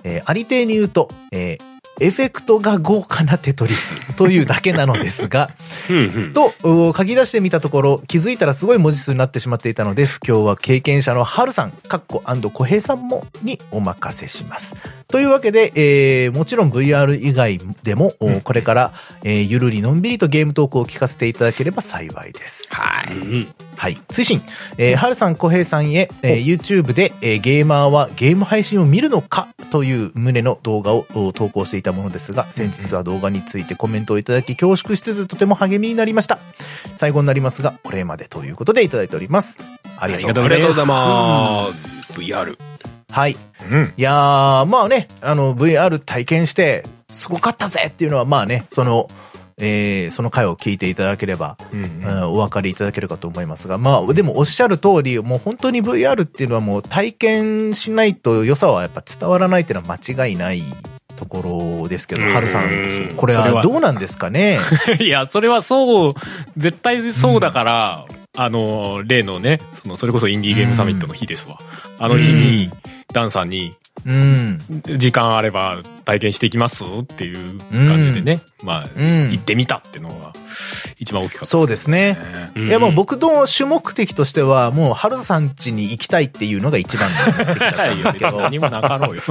えーありていに言うと、えーエフェクトが豪華なテトリスというだけなのですが。と、お書き出してみたところ、気づいたらすごい文字数になってしまっていたので、不況は経験者のハルさん、カッコ小平さんも、にお任せします。というわけで、えーもちろん VR 以外でも、おこれから、えーゆるりのんびりとゲームトークを聞かせていただければ幸いです。はい。うんはい。推進。えー、はるさん、小平さんへ、えー YouTube で、えーゲーマーはゲーム配信を見るのか？という旨の動画をお投稿していたものですが、先日は動画についてコメントをいただき恐縮しつつとても励みになりました。最後になりますが、お礼までということでいただいております。ありがとうございます。ありがとうございます。VR。はい。うん。いやー、まあね、あの、VR 体験して、すごかったぜっていうのは、まあね、その、えーその回を聞いていただければ、うんうん。お分かりいただけるかと思いますが、まあ、でもおっしゃる通り、もう本当に VR っていうのはもう体験しないと良さはやっぱ伝わらないっていうのは間違いないところですけど、うん。ハルさん、これはは。どうなんですかね？いや、それはそう、絶対そうだから、あの、例のね、その、それこそインディーゲームサミットの日ですわ。あの日に、ダンさんに、うん。時間あれば体験していきますっていう感じでね、まあ、うん。行ってみたっていうのが一番大きかったそうですね。うん。いやもう僕の主目的としては、もうハルさん家に行きたいっていうのが一番の目的だったんですけど。何もなかろうよ。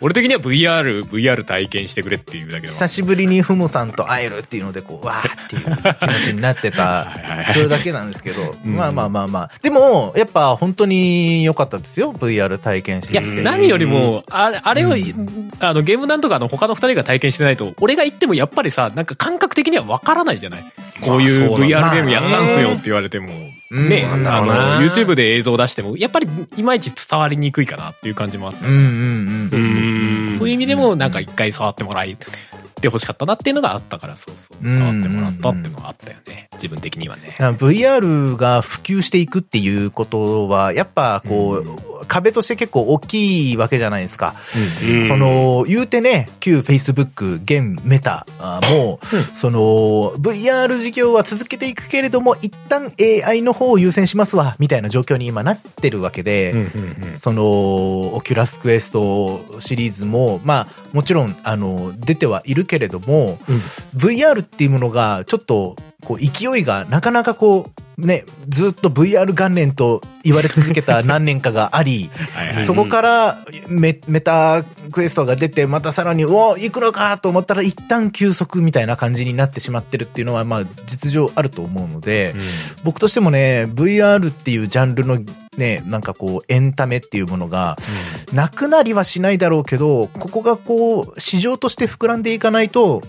俺的には VR、VR 体験してくれっていうだけで久しぶりにふもさんと会えるっていうので、こう、わーっていう気持ちになってた。それだけなんですけど、ん。まあまあまあまあ。でも、やっぱ本当に良かったですよ、VR 体験しいや、て。みて。何よりも、あれ、あれを、あの、ゲームなんとかの他の二人が体験してないと、俺が言ってもやっぱりさ、なんか感覚的にはわからないじゃない？こういう VR ゲームやったんすよって言われても、うんね、あの、YouTube で映像出しても、やっぱりいまいち伝わりにくいかなっていう感じもあった。うんうんうん。そうそうそううんそういう意味でも、なんか一回触ってもらい、てほしかったなっていうのがあったから、そうそう。うん触ってもらったっていうのがあったよね。自分的にはね。VR が普及していくっていうことは、やっぱこう、壁として結構大きいわけじゃないですか。うん。その、言うてね、旧 Facebook、現メタあも、その、VR 事業は続けていくけれども、一旦 AI の方を優先しますわ、みたいな状況に今なってるわけで、うんうんうん。その、オキュラスクエストシリーズも、まあ、もちろん、あの、出てはいるけれども、VR っていうものが、ちょっと、こう、勢いがなかなかこう、ね、ずっと VR 元年と言われ続けた 何年かがあり、はいはい。そこからメタクエストが出て、またさらに、お行くのかと思ったら一旦休息みたいな感じになってしまってるっていうのは、まあ、実情あると思うので、僕としてもね、VR っていうジャンルのね、なんかこう、エンタメっていうものが、なくなりはしないだろうけど、ここがこう、市場として膨らんでいかないと、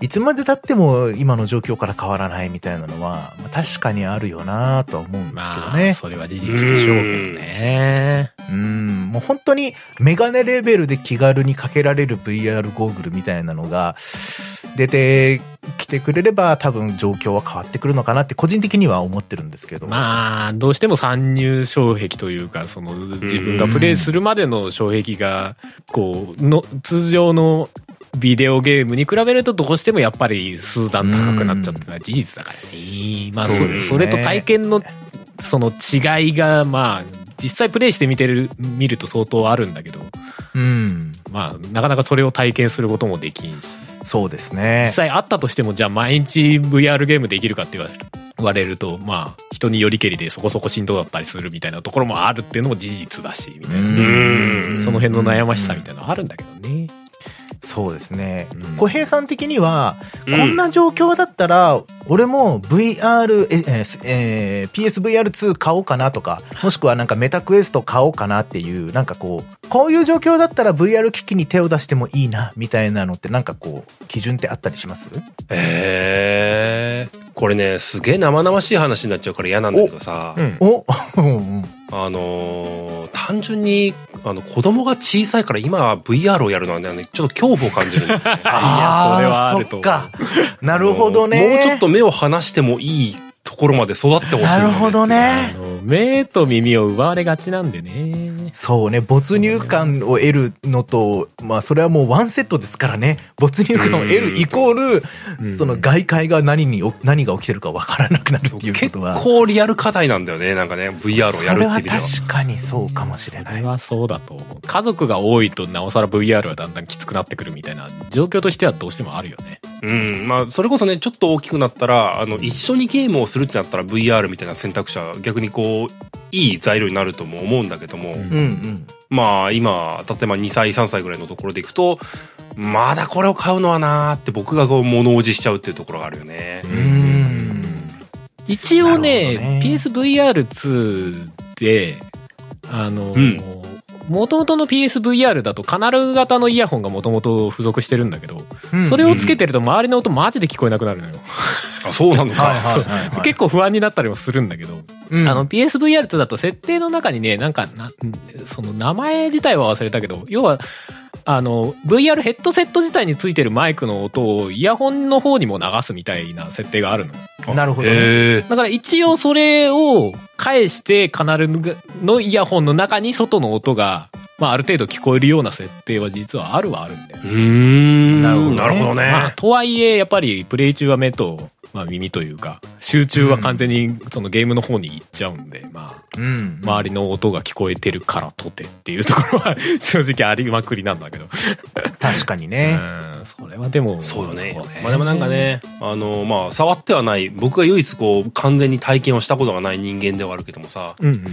いつまで経っても今の状況から変わらないみたいなのは、まあ、確かにあるよなとは思うんですけどまあ、ね。それは事実でしょうけどね。うん、もう本当にメガネレベルで気軽にかけられる VR ゴーグルみたいなのが出てきてくれれば多分状況は変わってくるのかなって個人的には思ってるんですけど。まあ、どうしても参入障壁というか、その自分がプレイするまでの障壁が、こう、の、通常のビデオゲームに比べるとどうしてもやっぱり数段高くなっちゃってるのは事実だからね。まあ、そねそれと体験のその違いが、まあ、実際プレイしてみてる、見ると相当あるんだけど、うん。まあ、なかなかそれを体験することもできんし、そうですね実。際あったとしても、じゃあ毎日 VR ゲームできるかって言われる。と、まあ、人によりけりでそこそこしんどだったりするみたいなところもあるっていうのも事実だし、みたいな。うんその辺の悩ましさみたいなのあるんだけどね。そうですね。うん。小平さん的には、うん。こんな状況だったら、俺も VR、ええーえー PSVR2 買おうかなとか、もしくはなんかメタクエスト買おうかなっていう、なんかこう、こういう状況だったら VR 機器に手を出してもいいな、みたいなのってなんかこう、基準ってあったりします？えー、これね、すげえ生々しい話になっちゃうから嫌なんだけどさ、うん。お うんあのー単純に、あの、子供が小さいから今は VR をやるのはね、ちょっと恐怖を感じるんだよね。あーそれはあるとか。なるほどね。もうちょっと目を離してもいいところまで育ってほしいね、なるほどあね。の目と耳を奪われがちなんでね。ね。そうね、没入感を得るのと、まあそれはもうワンセットですからね、没入感を得るイコール、うんその外界が何に、何が起きてるかわからなくなるっていうこ結とは。構リアル課題なんだよね、なんかね、VR をやるっていう意味では。それは確かにそうかもしれない。それはそうだと思う。家族が多いとなおさら VR はだんだんきつくなってくるみたいな状況としてはどうしてもあるよね。うん、まあ、それこそね、ちょっと大きくなったら、あの、一緒にゲームをするってなったら VR みたいな選択肢は逆にこう、いい材料になるとも思うんだけども、うんうんうん。まあ、今、例えば2歳、3歳ぐらいのところでいくと、まだこれを買うのはなーって僕がこう物おじしちゃうっていうところがあるよね。うーん。一応ねね PSVR2 で、あのうん、もともとの PSVR だとカナル型のイヤホンがもともと付属してるんだけど、うんそれをつけてると周りの音マジで聞こえなくなるのよ。あ、そうなのか。はいはいはいはい。結構不安になったりもするんだけど、うんあの PSVR2 だと設定の中にね、なんかな、その名前自体は忘れたけど、要は、あの、VR ヘッドセット自体についてるマイクの音をイヤホンの方にも流すみたいな設定があるの。なるほどね。だから一応それを返してカナルのイヤホンの中に外の音が、まあある程度聞こえるような設定は実はあるはあるんだようーん。なるほどねなるほどね。まあ、とはいえ、やっぱりプレイ中は目と、まあ、耳というか、集中は完全にそのゲームの方に行っちゃうんで、まあ、うん。周りの音が聞こえてるからとてっていうところは正直ありまくりなんだけど。確かにね。うん、それはでも、そうよね。まあでもなんかね、あの、まあ、触ってはない、僕が唯一こう、完全に体験をしたことがない人間ではあるけどもさ、うんうん。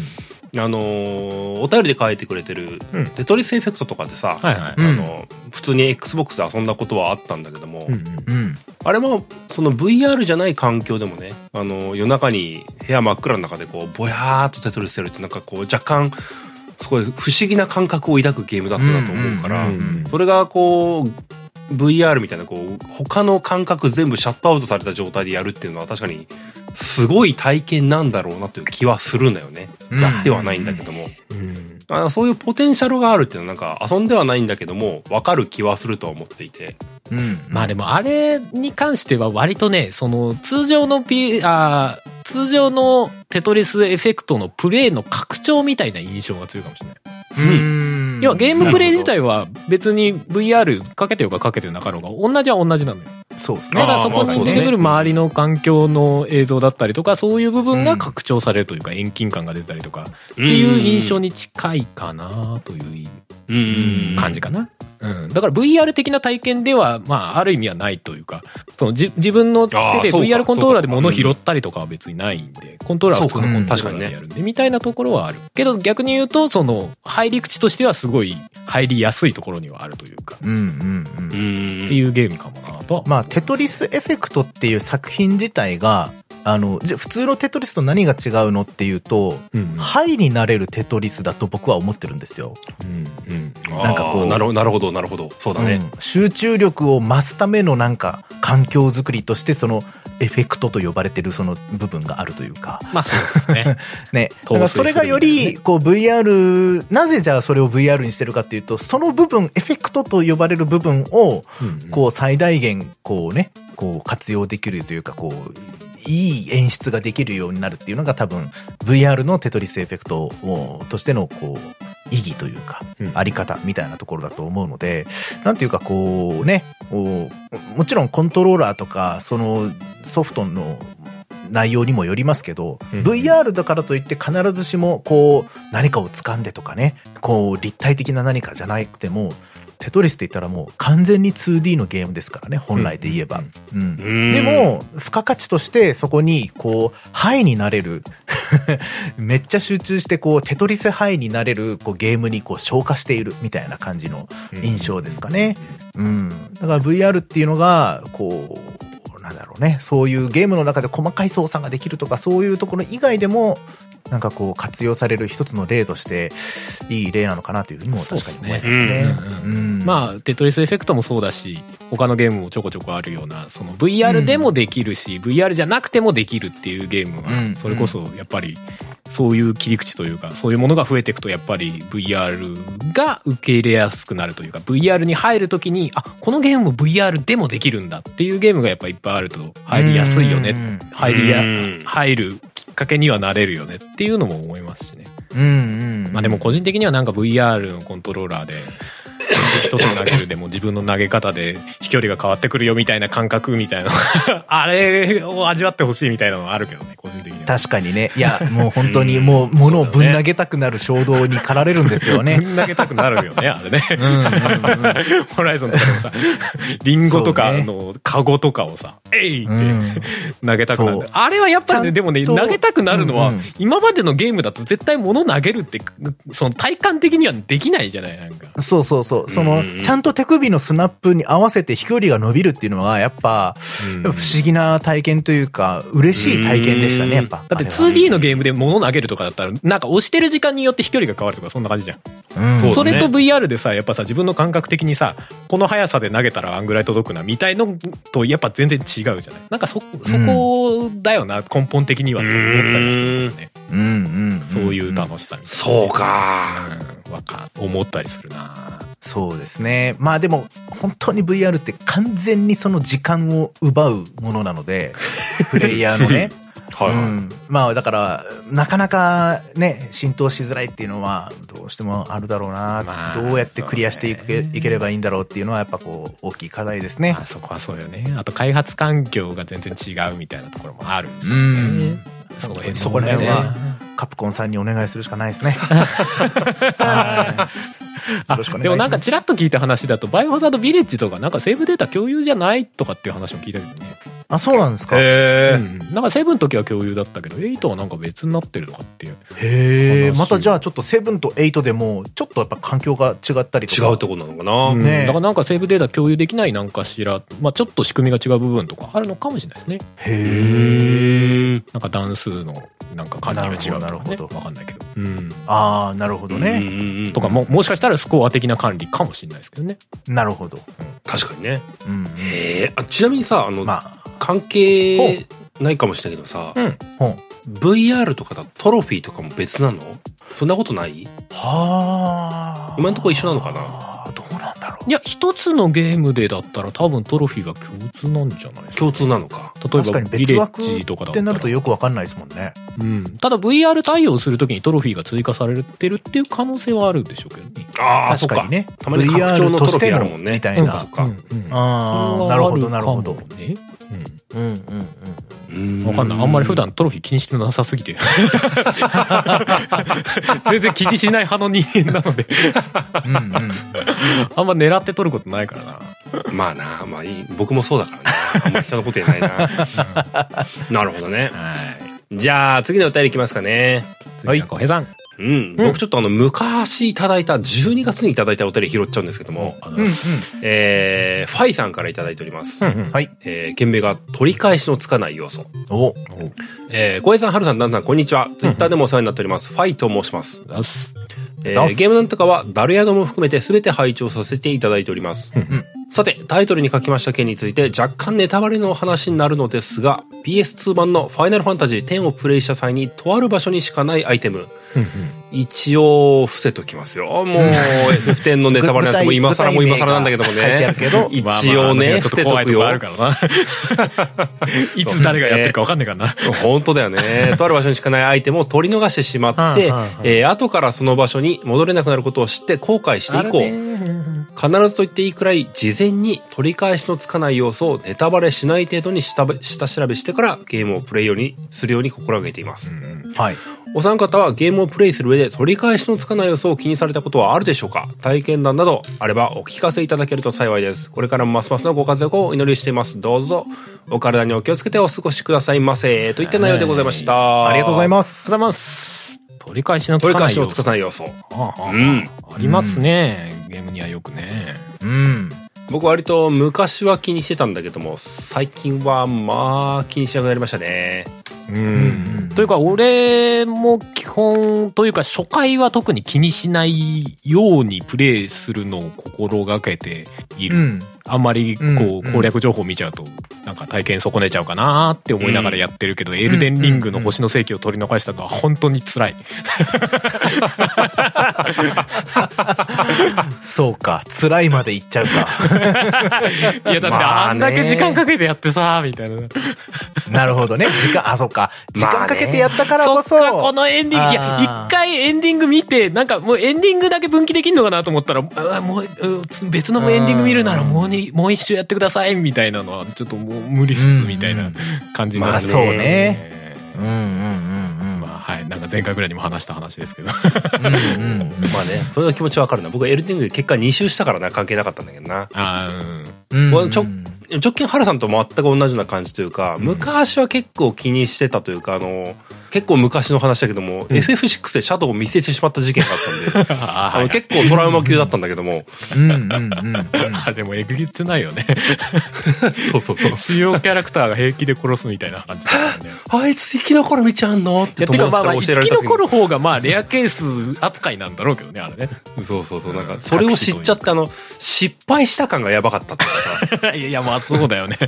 あのーお便りで書いてくれてるうん、テトリスエフェクトとかでさ、はいはい。うんあの、普通に Xbox で遊んだことはあったんだけども、うんうんうん。あれも、その VR じゃない環境でもね、あの、夜中に部屋真っ暗の中でこう、ぼやーっとテトリスやるってなんかこう、若干、すごい不思議な感覚を抱くゲームだったなと思うから、うんうんうんそれがこう、VR みたいなこう、他の感覚全部シャットアウトされた状態でやるっていうのは確かに、すごい体験なんだろうなという気はするんだよね。うんやってはないんだけども。うんあそういうポテンシャルがあるっていうのはなんか遊んではないんだけども、わかる気はするとは思っていて。うん。まあでもあれに関しては割とね、その通常の P、あー通常のテトリスエフェクトのプレイの拡張みたいな印象が強いかもしれない。うん。要はゲームプレイ自体は別に VR かけてようがかけてなかろうが同じは同じなのよ。そうですね。ただそこに出てくる周りの環境の映像だったりとかそういう部分が拡張されるというか遠近感が出たりとかっていう印象に近いかなといううん感じかな。うん、だから VR 的な体験では、まあ、ある意味はないというか、そのじ自分の手で VR コントローラーでそうか物を拾ったりとかは別にないんで、コントローラーは普通のコントローラーでやるんで、みたいなところはある。けど逆に言うと、その、入り口としてはすごい入りやすいところにはあるというか、うんうんうんう。んっていうゲームかもなとは。まあ、テトリスエフェクトっていう作品自体が、あの、じゃあ普通のテトリスと何が違うのっていうと、うんハイになれるテトリスだと僕は思ってるんですよ。うんうんなんかこうなるほど、なるほど、なるほど。そうだね。うん集中力を増すためのなんか環境づくりとしてそのエフェクトと呼ばれてるその部分があるというか。まあそうですね。ね。だからそれがより、こう VR、なぜじゃあそれを VR にしてるかっていうと、その部分、エフェクトと呼ばれる部分を、こう最大限、こうね、こう活用できるというか、こう、いい演出ができるようになるっていうのが多分 VR のテトリスエフェクトをとしてのこう意義というかうん。あり方みたいなところだと思うのでなんていうかこうねもちろんコントローラーとかそのソフトの内容にもよりますけど、うん。VR だからといって必ずしもこう何かを掴んでとかねこう立体的な何かじゃなくてもテトリスって言ったらもう完全に 2D のゲームですからね本来で言えば。うんうんでも、付加価値としてそこに、こう、ハイになれる、めっちゃ集中して、こう、テトリスハイになれる、こう、ゲームにこう、消化しているみたいな感じの印象ですかね。うん。だから VR っていうのが、こう、なんだろうね、そういうゲームの中で細かい操作ができるとか、そういうところ以外でも、なんかこう、活用される一つの例として、いい例なのかなというふうにも確かに思いますね。まあ、テトリスエフェクトもそうだし、他のゲームもちょこちょこあるような、その VR でもできるし、VR じゃなくてもできるっていうゲームうんは、それこそやっぱり、そういう切り口というか、そういうものが増えていくと、やっぱり VR が受け入れやすくなるというか、VR に入るときに、あ、このゲームも VR でもできるんだっていうゲームがやっぱいっぱいあると入りやすいよね。うん。入りやうん、入るきっかけにはなれるよねっていうのも思いますしね。うんうん。まあでも個人的にはなんか VR のコントローラーで一つ投げるでも自分の投げ方で飛距離が変わってくるよみたいな感覚みたいな あれを味わってほしいみたいなのはあるけどね個人的には。確かにね。いや、もう本当にもう物をぶん投げたくなる衝動に駆られるんですよね。ぶん投げたくなるよねあれね。うんうんうん。ホライゾンとかでもさリンゴとかのカゴとかをさ「えい!」ってうん投げたくなる、あれはやっぱりねでもね投げたくなるのは、うんうん今までのゲームだと絶対物投げるってその体感的にはできないじゃないなんか。そうそうそう。そのうん、ちゃんと手首のスナップに合わせて飛距離が伸びるっていうのは、やっぱ、不思議な体験というか、嬉しい体験でしたね、やっぱ。だってあれは 2D のゲームで物投げるとかだったらなんか押してる時間によって飛距離が変わるとかそんな感じじゃん。うん。それと VR でさやっぱさ自分の感覚的にさこの速さで投げたらあんぐらい届くなみたいのとやっぱ全然違うじゃない。なんかそそこだよな、根本的にはって思ったりするよね。うん。うん。そういう楽しさみたいそうか。な、うん、わか思ったりするなそうですね。まあでも、本当に VR って完全にその時間を奪うものなので、プレイヤーのね。はいはい。うん、まあだから、なかなかね、浸透しづらいっていうのは、どうしてもあるだろうな、まあどうやってクリアしていくけ、ねいければいいんだろうっていうのは、やっぱこう、大きい課題ですね。あそこはそうよねあと開発環境が全然違うみたいなところもあるし、ねうんその辺そこら辺はね、カプコンさんにお願いするしかないですね。はい。あ。でもなんかちらっと聞いた話だとバイオハザードビレッジとかなんかセーブデータ共有じゃないとかっていう話も聞いたけどね、あ、そうなんですか。へへうん、なんかセブンの時は共有だったけど8はなんか別になってるとかっていうえ。話またじゃあちょっと7と8でも、ちょっとやっぱ環境が違ったりと？か。違うってことなのかな。うんねえだからなんかセーブデータ共有できないなんかしら、まあ、ちょっと仕組みが違う部分とかあるのかもしれないですねへえ。なんか段数のなんか管理が違うとかねなるほどわかんないけど、うん、ああ、なるほどね。ねとかももしかしたらスコア的な管理かもしれないですけどねなるほど。確かにね。うんうん。へえ。あ、ちなみにさ、あの、まあ、関係ないかもしれないけどさ、うん本。VR とかだとトロフィーとかも別なの？そんなことない？はあ。今んとこ一緒なのかな？なんだろう。いや一つのゲームでだったら多分トロフィーが共通なんじゃないですか共通なのか。例え確かにばビレッ別枠ジとかだってなるとよ、よくわかんないですもんね。うん、ただ VR 対応するときにトロフィーが追加されてるっていう可能性はあるでしょうけどねああ、そっか確かに。ね。たまに拡張のトロフィーあるもんね VR としてのみたいなそっかそっ。か。うんうんああ、なるほど、なるほど。ね、うんうんうんうんわかんない。あんまり普段トロフィー気にしてなさすぎて。全然気にしない派の人間なので、うん。うんうん。あんま狙って取ることないからな。まあな、まあいい。僕もそうだからね。あんまり人のこと言えないな。なるほどね。はい。じゃあ、次のお便りいきますかね。はい。小平さん。うん。僕ちょっとあの、昔いただいた、12月にいただいたお便り拾っちゃうんですけども、うございますえー、ファイさんからいただいております。うんうんはい。えー、件名が取り返しのつかない要素。お、えー、小江さん、はるさん、だんだん、こんにちは。ツイッターでもお世話になっております。ファイと申します。えー、ゲームなんとかは、ダルヤドも含めて全て拝聴させていただいております。んさて、タイトルに書きました件について若干ネタバレの話になるのですが、PS2 版のファイナルファンタジー10をプレイした際に、とある場所にしかないアイテム、一応伏せときますよ。もう、FF10 のネタバレなんてもう今更もう今更なんだけどもね。一応ね、ちょっ伏せとくよいとこ。あるからな。いつ誰がやってるか分かんないからな。本当だよね。とある場所にしかないアイテムを取り逃してしまってえー後からその場所に戻れなくなることを知って後悔して以降、必ずと言っていいくらい事前に取り返しのつかない要素をネタバレしない程度に下べ下調べしてからゲームをプレイようにするように心がけています。はい。お三方はゲームをプレイする上で取り返しのつかない要素を気にされたことはあるでしょうか？体験談などあればお聞かせいただけると幸いです。これからもますますのご活躍をお祈りしています。どうぞお体にお気をつけてお過ごしくださいませ。といった内容でございました。ありがとうございまます。ありがとうございます。取り返しのつかない要素取り返しのつかない要素。ああうんありますね。ゲームにはよくね。うん。僕割と昔は気にしてたんだけども、最近はまあ気にしなくなりましたね。うん。というか、俺も基本、というか、初回は特に気にしないようにプレイするのを心がけていうる。ん。あんまりこう攻略情報見ちゃうとなんか体験損ねちゃうかなって思いながらやってるけど、エルデンリングの星の世紀を取り逃したのは本当に辛い。そうか。辛いまで行っちゃうか。いやだってまあんだけ時間かけてやってさ、みたいな。なるほどね。時間、あ、そっか。時間かけてやったからこそ。そっか、このエンディング、いや、一回エンディング見て、なんかもうエンディングだけ分岐できんのかなと思ったら、あもう、うん別のエンディング見るならもうに、もう一周やってください、みたいなのは、ちょっともう無理っす、みたいな感じになるまあそうね。うんうんうんまあはい、なんか前回ぐらいにも話した話ですけど。うん。うんうんまあね、それの気持ちわかるな。僕、エルデンリング結果2周したからな、関係なかったんだけどな。あーうん。ちょ直近ハルさんと全く同じような感じというか、昔は結構気にしてたというか、あの、結構昔の話だけども、FF6 でシャドウを見せてしまった事件があったんで、あ あの結構トラウマ級だったんだけども、うんうんうんうん。あれもえぐりつないよね。そうそうそう。主要キャラクターが平気で殺すみたいな感じね。あいつ生き残る道あんの？っいや、てて友達から教えら生きれた時に残る方がまあ、レアケース扱いなんだろうけどね、あれね。そうそうそう。なんか、それを知っちゃって、あの、失敗した感がやばかったってさ。いやいや、まあそうだよね。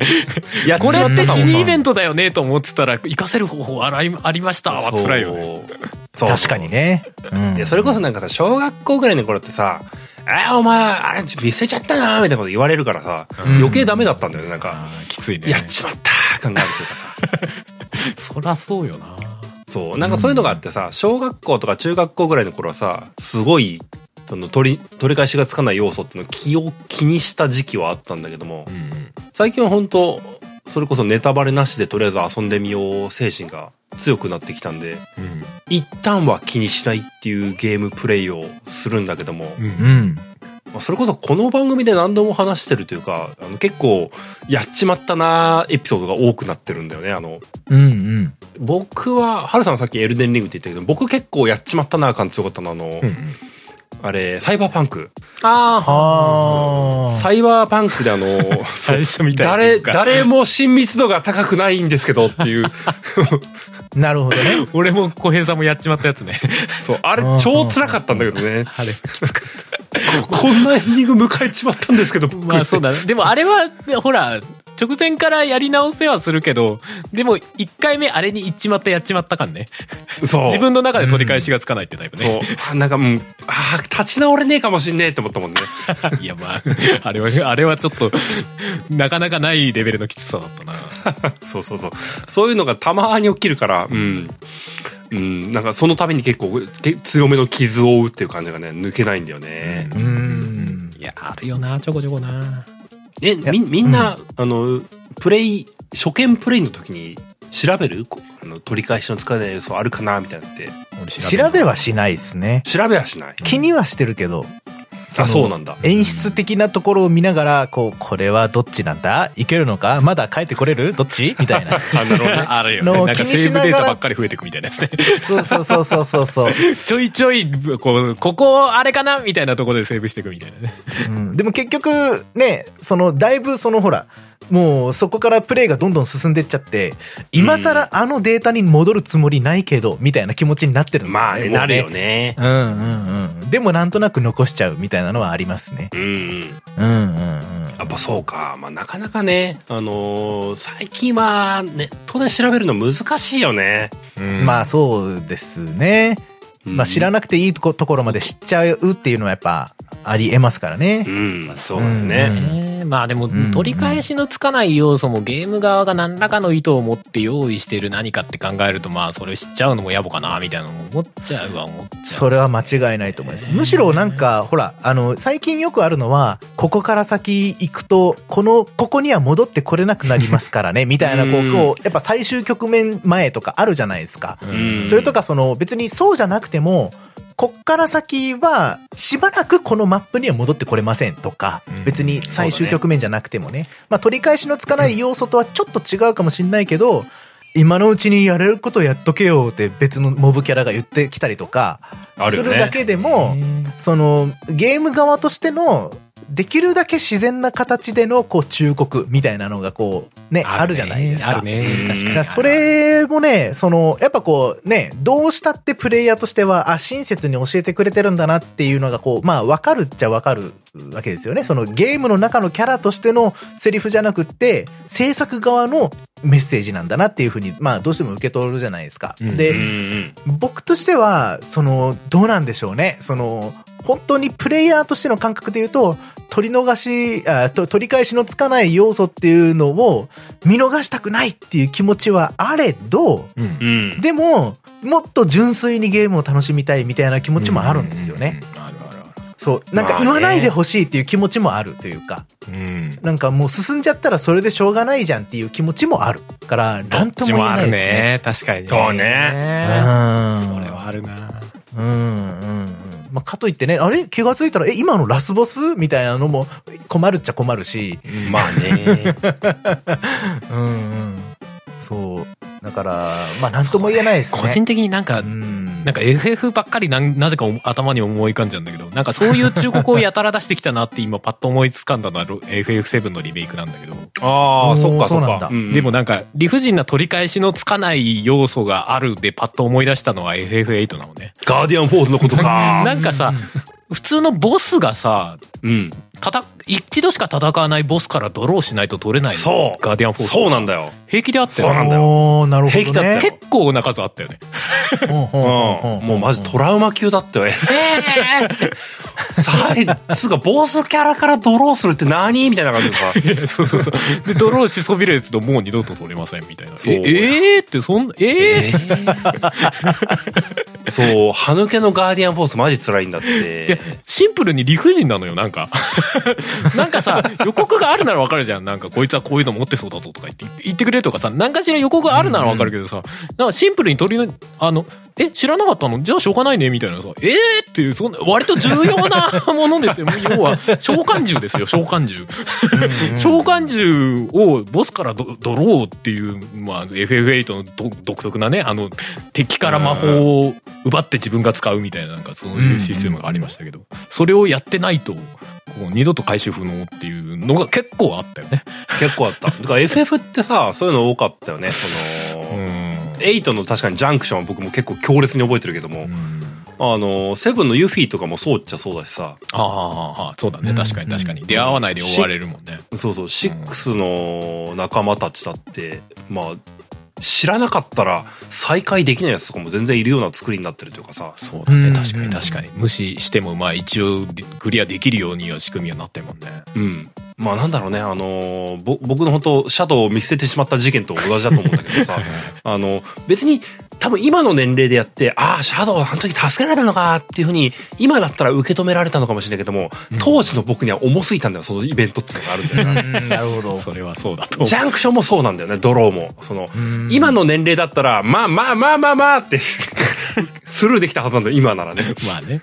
やっこれって死にイベンントだよねと思ってたら、活かせる方法あらありましたは辛いよね。そう確かに。ね。うんそれこそなんかさ、小学校ぐらいの頃ってさ、あお前、あれ、見せちゃったなみたいなこと言われるからさ、うん余計ダメだったんだよね、なんか。きついね。やっちまった感があるというかさ。そらそうよな。そう、なんかそういうのがあってさ、小学校とか中学校ぐらいの頃はさ、すごい、その取り、取り返しがつかない要素っていうのを気を気にした時期はあったんだけどもう、ん最近は本当それこそネタバレなしでとりあえず遊んでみよう精神が強くなってきたんで、うん。一旦は気にしないっていうゲームプレイをするんだけども、うん。うん。まあそれこそこの番組で何度も話してるというか、あの結構やっちまったなエピソードが多くなってるんだよね。あの、うんうん。僕は、ハルさんさっきエルデンリングって言ったけど、僕結構やっちまったな感強かったのあの、うん。あれ、サイバーパンク。ああ、はあ。サイバーパンクであの、最初みたいな誰、誰も親密度が高くないんですけどっていう、なるほどね。俺も小平さんもやっちまったやつね。そう、あれうん超辛かったんだけどね。あれ、きつかっこんなエンディング迎えちまったんですけど、た。僕まあそうだね。でもあれは、ねほら、直前からやり直せはするけど、でも一回目あれに行っちまったやっちまった感ね。そう。自分の中で取り返しがつかないってタイプそうなんかもう、ああ、立ち直れねえかもしんねえって思ったもんね。いやまあ、あれは、あれはちょっと、なかなかないレベルのきつさだったな。そうそうそう。そういうのがたまに起きるから、うん。うん、なんかその度に結構け強めの傷を負うっていう感じがね、抜けないんだよね。うん。いや、あるよな、ちょこちょこな。え、み、みんな、あの、プレイ、初見プレイの時に調べる？こあの、取り返しのつかない要素あるかな？みたいなって。調べはしないですね。調べはしない。気にはしてるけど。あ、のそうなんだ。演出的なところを見ながら、こう、これはどっちなんだ？いけるのか？まだ帰ってこれる？どっち？みたいな。あ、なるほどね。あるよのね。なんかセーブデータばっかり増えていくみたいなやつね。そうそうそうそうそうそう。ちょいちょい、こう、ここあれかな？みたいなところでセーブしていくみたいなね。うん、でも結局、ね、その、だいぶそのほら、もうそこからプレイがどんどん進んでっちゃって、今更あのデータに戻るつもりないけど、みたいな気持ちになってるんですよね。まあねなるよ。ね。うんうんうん。でもなんとなく残しちゃうみたいなのはありますね。うんうん。うんうんうん。やっぱそうか。まあなかなかね、あのー最近はネットで調べるの難しいよね。まあそうですね。まあ知らななくていいとこところまで知っちゃうっていうのはやっぱありえますからねう。ん、そうだよね。うんねまあでもん取り返しのつかない要素もゲーム側が何らかの意図を持って用意している何かって考えるとまあそれ知っちゃうのも野暮かなみたいなのも思っちゃうは思っちゃうそれは間違いないと思います。むしろなんか、ほら、あの、最近よくあるのは、ここから先行くと、この、ここには戻ってこれなくなりますからね、みたいな、こうやっぱ最終局面前とかあるじゃないですか。うんそれとか、その、別にそうじゃなくても、こっから先は、しばらくこのマップには戻ってこれませんとか、うん別に最終局面じゃなくてもね、まあ取り返しのつかない要素とはちょっと違うかもしんないけど、今のうちにやれることやっとけよって別のモブキャラが言ってきたりとか、するだけでも、その、ゲーム側としての、できるだけ自然な形での、こう、忠告みたいなのが、こう、ね、あるじゃないですか。あるね。確かに。らそれもね、その、やっぱこうね、どうしたってプレイヤーとしては、あ、親切に教えてくれてるんだなっていうのがこう、まあわかるっちゃわかるわけですよね。そのゲームの中のキャラとしてのセリフじゃなくって、制作側のメッセージなんだなっていうふうに、まあどうしても受け取るじゃないですか。うんで、僕としては、その、どうなんでしょうね。その、本当にプレイヤーとしての感覚で言うと、取り逃し、取り返しのつかない要素っていうのを見逃したくないっていう気持ちはあれど、うんうん。でも、もっと純粋にゲームを楽しみたいみたいな気持ちもあるんですよね。。うんあるあるあそう。なんか言わないでほしいっていう気持ちもあるというか、る。うん。なんかもう進んじゃったらそれでしょうがないじゃんっていう気持ちもある。から、なんとも言えないですね。確かに。そうねうん。それはあるな。うんうんうん。まあ、かといってね、あれ？気がついたら、え、今のラスボス？みたいなのも困るっちゃ困るし。まあね。う んうん。そう。だから、まあ、なんとも言えないですね。個人的になんかう、ん。なんか FF ばっかりなんなぜか頭に思い浮かんじゃうんだけど、なんかそういう忠告をやたら出してきたなって今パッと思いつかんだのは FF7 のリメイクなんだけど。ああ、そっかそっそうなんだか。うんでもなんか理不尽な取り返しのつかない要素があるでパッと思い出したのは FF8 なのね。ガーディアンフォースのことか。なんかさ、普通のボスがさ、うん。たた、一度しか戦わないボスからドローしないと取れないのそうガーディアンフォース。そうなんだよ。平気であったよ。そうなんだよなるほど、ね。平気だったよ結構な数あったよね。うんうんうん。もうマジトラウマ級だったよ。え。さあ、つうか、ボスキャラからドローするって何みたいな感じでさ。そうそうそう。で、ドローしそびれるともう二度と取れませんみたいな。そうえ、えーってそん、えー そう、歯抜けのガーディアンフォースマジ辛いんだっでて。、シンプルに理不尽なのよ、なんか。なんかさ、予告があるならわかるじゃん。なんか、こいつはこういうの持ってそうだぞとか言って、言ってくれとかさ、何かしら予告があるならわかるけどさ、なんかシンプルに取りの、あの、え、知らなかったの？じゃあしょうがないねみたいなさ、えー？っていう、そんな、割と重要な ものですよ。要は、召喚獣ですよ、召喚獣。召喚獣をボスからドドローっていう、まあ、FF8 のど独特なね、あの、敵から魔法を奪って自分が使うみたいな、なんかそういうシステムがありましたけど、それをやってないと、こう二度と回収不能っていうのが結構あったよね。結構あった。だから FF ってさ、そういうの多かったよね。その、ん。8の確かにジャンクションは僕も結構強烈に覚えてるけども、あの、セブンのユフィとかもそうっちゃそうだしさ、ああ、そうだね。確かに確かに。うん出会わないで終われるもんね。そうそう、6の仲間たちだって、まあ、知らなかったら再会できないやつとかも全然いるような作りになってるというかさ、そうだね。うん確かに確かに。無視しても、まあ一応クリアできるようには仕組みはなってるもんね。うん。まあなんだろうね、あのーぼ、僕の本当シャドウを見捨ててしまった事件と同じだと思うんだけどさ、あの、別に多分今の年齢でやって、ああ、シャドウあの時助けられたのかっていうふうに、今だったら受け止められたのかもしれないけども、当時の僕には重すぎたんだよ、そのイベントっていうのがあるんだよな。うんなるほど。それはそうだと。ジャンクションもそうなんだよね、ドローも。その、うん今の年齢だったら、まあまあまあまあまあって、スルーできたはずなんだよ、今ならね。まあね。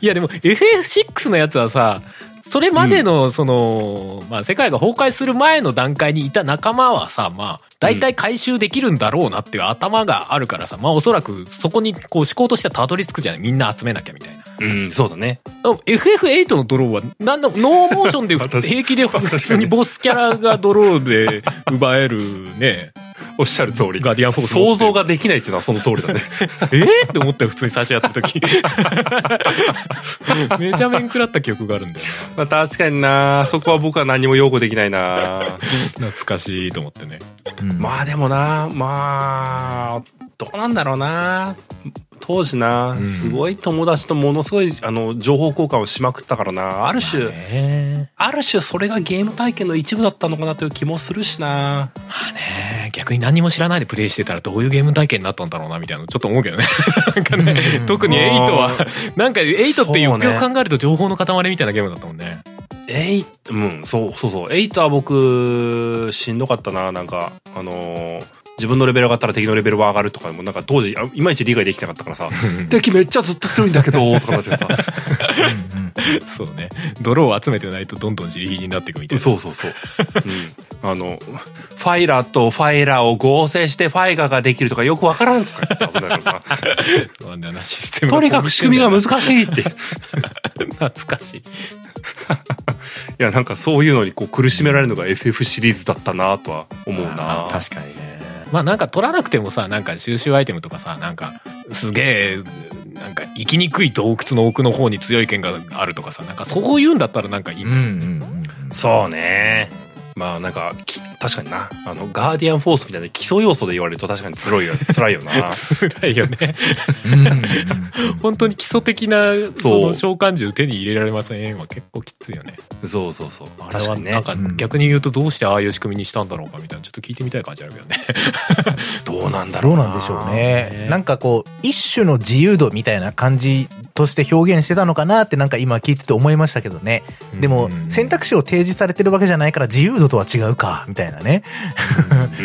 いやでも FF6 のやつはさ、それまでの、その、まあ世界が崩壊する前の段階にいた仲間はさ、まあ、大体回収できるんだろうなっていう頭があるからさ、まあおそらくそこにこう思考としてはたどり着くじゃない？みんな集めなきゃみたいな。うん、そうだね。でも FF8 のドローは、なんの、ノーモーションで 平気で普通にボスキャラがドローで奪えるね、おっしゃる通り。ガーディアンフォース想像ができないっていうのはその通りだね。え？ー、って思ったよ、普通に最初やった時。めちゃめん食らった記憶があるんだよまあ確かになそこは僕は何も擁護できないなな。懐かしいと思ってね。うんまあでもなまあ、どうなんだろうな当時な、ん。すごい友達とものすごい、あの、情報交換をしまくったからな。ある種、ね。ある種それがゲーム体験の一部だったのかなという気もするしな。まあね。逆に何も知らないでプレイしてたらどういうゲーム体験になったんだろうなみたいなのちょっと思うけどね。なんかね、特に8は、なんか8ってよくよく考えると情報の塊みたいなゲームだったもんね。エイうん、そうそうそう。エイトは僕、しんどかったな、なんか、あのー自分のレベル上がったら敵のレベルは上がるとかもなんか当時あいまいち理解できなかったからさ 敵めっちゃずっと強いんだけどとかなってさ。そうね。泥を集めてないとどんどん自力になっていくみたいな。そうそうそう、うん、あのファイラーとファイラーを合成してファイガーができるとかよくわからんとか言って遊んだからさ。そうなんだよな、システムとにかく仕組みが難しいって。懐かしい。やなんかそういうのにこう苦しめられるのが FF シリーズだったなとは思うな。確かにねまあなんか取らなくてもさなんか収集アイテムとかさなんかすげえなんか行きにくい洞窟の奥の方に強い剣があるとかさなんかそういうんだったらなんかいい。うんうんうん。そうねまあなんかき確かにな。あのガーディアンフォースみたいな基礎要素で言われると確かに辛いよ 辛いよな。辛いよね。本当に基礎的なその召喚獣手に入れられませんは結構きついよね。そうそうそう。あれ確かにね。はなんか逆に言うとどうしてああいう仕組みにしたんだろうかみたいなちょっと聞いてみたい感じあるけどね。どうなんだろうな。どうなんでしょうねね。なんかこう、一種の自由度みたいな感じとして表現してたのかなってなんか今聞いてて思いましたけどね。でもうん選択肢を提示されてるわけじゃないから自由度とは違うか、みたいなね。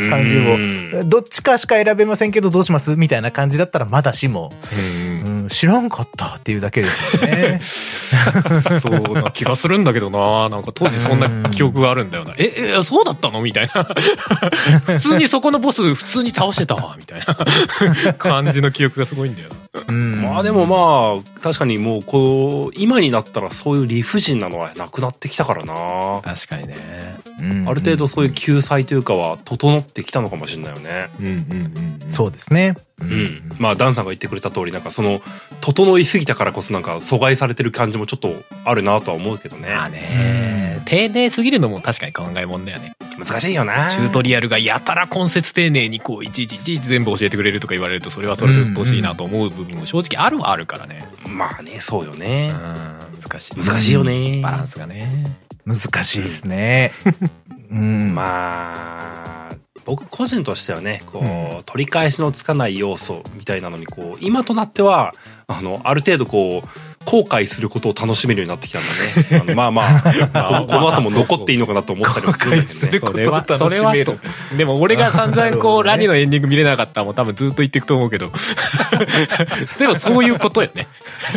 感じうんを。どっちかしか選べませんけどどうします？みたいな感じだったらまだしも、うん、知らんかったっていうだけですよね。そうな気がするんだけどななんか当時そんな記憶があるんだよな。え、え、そうだったの？みたいな。普通にそこのボス普通に倒してた？わみたいな感じの記憶がすごいんだよな。うんまあでもまあ確かにもうこう今になったらそういう理不尽なのはなくなってきたからな確かにね。うんある程度そういう救済というかは整ってきたのかもしれないよね。うんうんうん。そうですね。ううん。まあダンさんが言ってくれた通りなんかその整いすぎたからこそなんか阻害されてる感じもちょっとあるなとは思うけどね。まあね、丁寧すぎるのも確かに考えもんだよね。難しいよな。チュートリアルがやたら根節丁寧にこういちいちいちいち全部教えてくれるとか言われるとそれはそれで鬱陶しいなと思う部分も正直あるはあるからね。まあね、そうようねん。難しい。難しいよね。バランスがね。難しいですね。うん。まあ、僕個人としてはね、こう、うん。取り返しのつかない要素みたいなのに、こう、今となっては、あの、ある程度こう、後悔することを楽しめるようになってきたんだね。あのまあまあ、このこの後も残っていいのかなと思ったりもするんだけどね。後悔するそれは、そことを楽しめるれはそう。でも俺が散々こう、ラニのエンディング見れなかったらもう多分ずっと言っていくと思うけど。でもそういうことよね。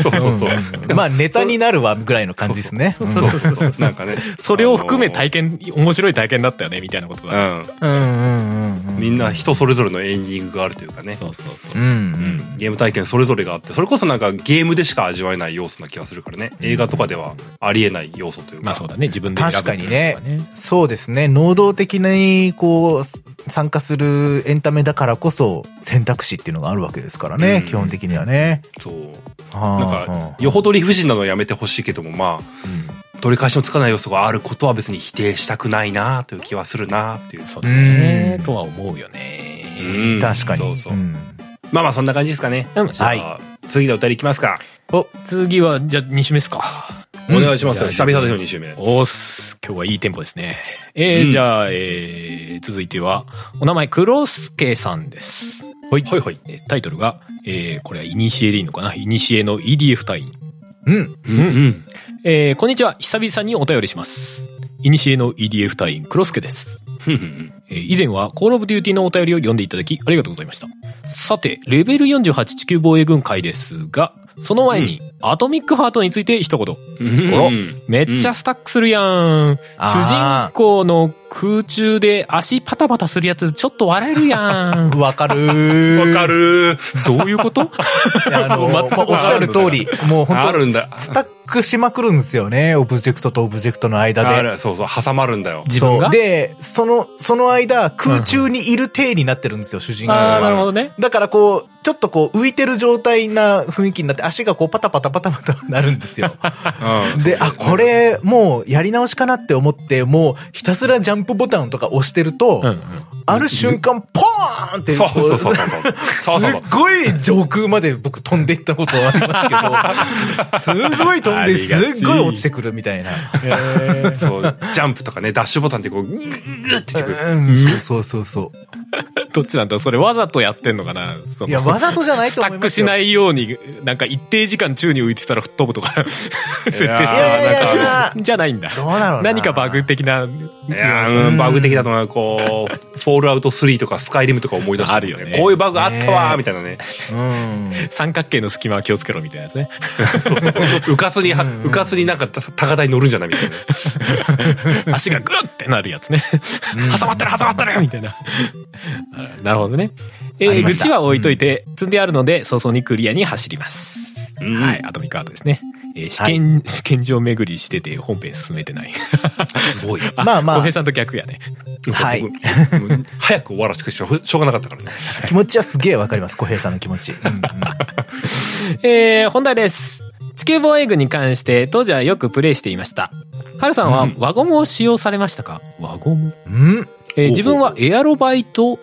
そうそうそう。まあネタになるわぐらいの感じですね。そうそうそうそう。なんかね。それを含め体験。験、面白い体験だったよね、みたいなことだ。うん。うんうん。みんな人それぞれのエンディングがあるというかね。そうそうそうう。んゲーム体験それぞれがあってそれこそなんかゲームでしか味わえない要素な気がするからね。映画とかではありえない要素というか、まあそうだね、自分で選ぶ確かにね。そうですね。能動的に、こう、す参加するエンタメだからこそ選択肢っていうのがあるわけですからね、うん。基本的にはね。そう。はあなんかよほど理不尽なのはやめてほしいけどもまあ取り返しのつかない要素があることは別に否定したくないなという気はするなっていう。そうだね。う、ん。とは思うよね。うん。確かに。そうそう。うん。まあまあそんな感じですかね、は次のお便りいきますかお、次は、じゃあ2週目ですか。お願いしますよ、うん久々ですよ2週目おーす。今日はいいテンポですね。えーうんじゃあ、えー、続いては、お名前、黒助さんです。はいはいはいえータイトルが、えー、これはイニシエでいいのかな？イニシエの EDF 隊員。うん。うんうんえー、こんにちは。久々にお便りします。イニシエの EDF 隊員、黒助です。ふんふんふんえー以前はコールオブデューティのお便りを読んでいただきありがとうございました。さて、レベル48地球防衛軍回ですが、その前に、アトミックハートについて一言。うん。めっちゃスタックするやん。主あー。人公の空中で足パタパタするやつちょっと笑えるやん。わかるー。わかるどういうこと？あの、まあおっしゃる通り、もう本当あるんだ。スタックしまくるんですよね、オブジェクトとオブジェクトの間で。あるそうそう。挟まるんだよ。自分が？で、その、その間、空中にいる体になってるんですよ、主人公ああ、なるほは。どね。だからこう、ちょっとこう浮いてる状態な雰囲気になって足がこうパタパタパタパタなるんですよ。うんで、あ、これもうやり直しかなって思って、もうひたすらジャンプボタンとか押してると、うんうん。ある瞬間、ポーンってそうこそうそうそう すっごい上空まで僕飛んでいったことはありますけど、すごい飛んで、すっごい落ちてくるみたいな。そうジャンプとかねダッシュボタンでこうグッグッってくるうん、そうそうそうそ どっちなんだそれわざとやってんのかな？そのう。いや、わざとじゃないスと思いますよ。タックしないように、なんか一定時間宙に浮いてたら吹っ飛ぶとか設定していやーいやいやいなんかや、じゃないんだ。どうだろうな？何かバグ的な。いやーうんバグ的だと思うこうフォールアウト3とかスカイリムとか思い出してあるよねこういうバグあったわーねみたいなねうん。三角形の隙間は気をつけろみたいなやつね。うかつにはうかつになんか高台に乗るんじゃないみたいな 足がグッってなるやつね。挟まってる挟まってるみたいな。あ なるほどね。えー、愚痴は置いといて、積んであるので、早々にクリアに走ります。うんはい、アトミックアートですね。えー試験、試験場巡りしてて本編進めてない。すごい。まあまあ小平さんと逆やね。はい早く終わらせてしょうしょうがなかったからね。気持ちはすげえわかります、小平さんの気持ち。うんうんえー、本題です。地球防衛軍に関して当時はよくプレイしていました。ハルさんはうん輪ゴムを使用されましたか？輪ゴム？うんえー自分はエアロバイと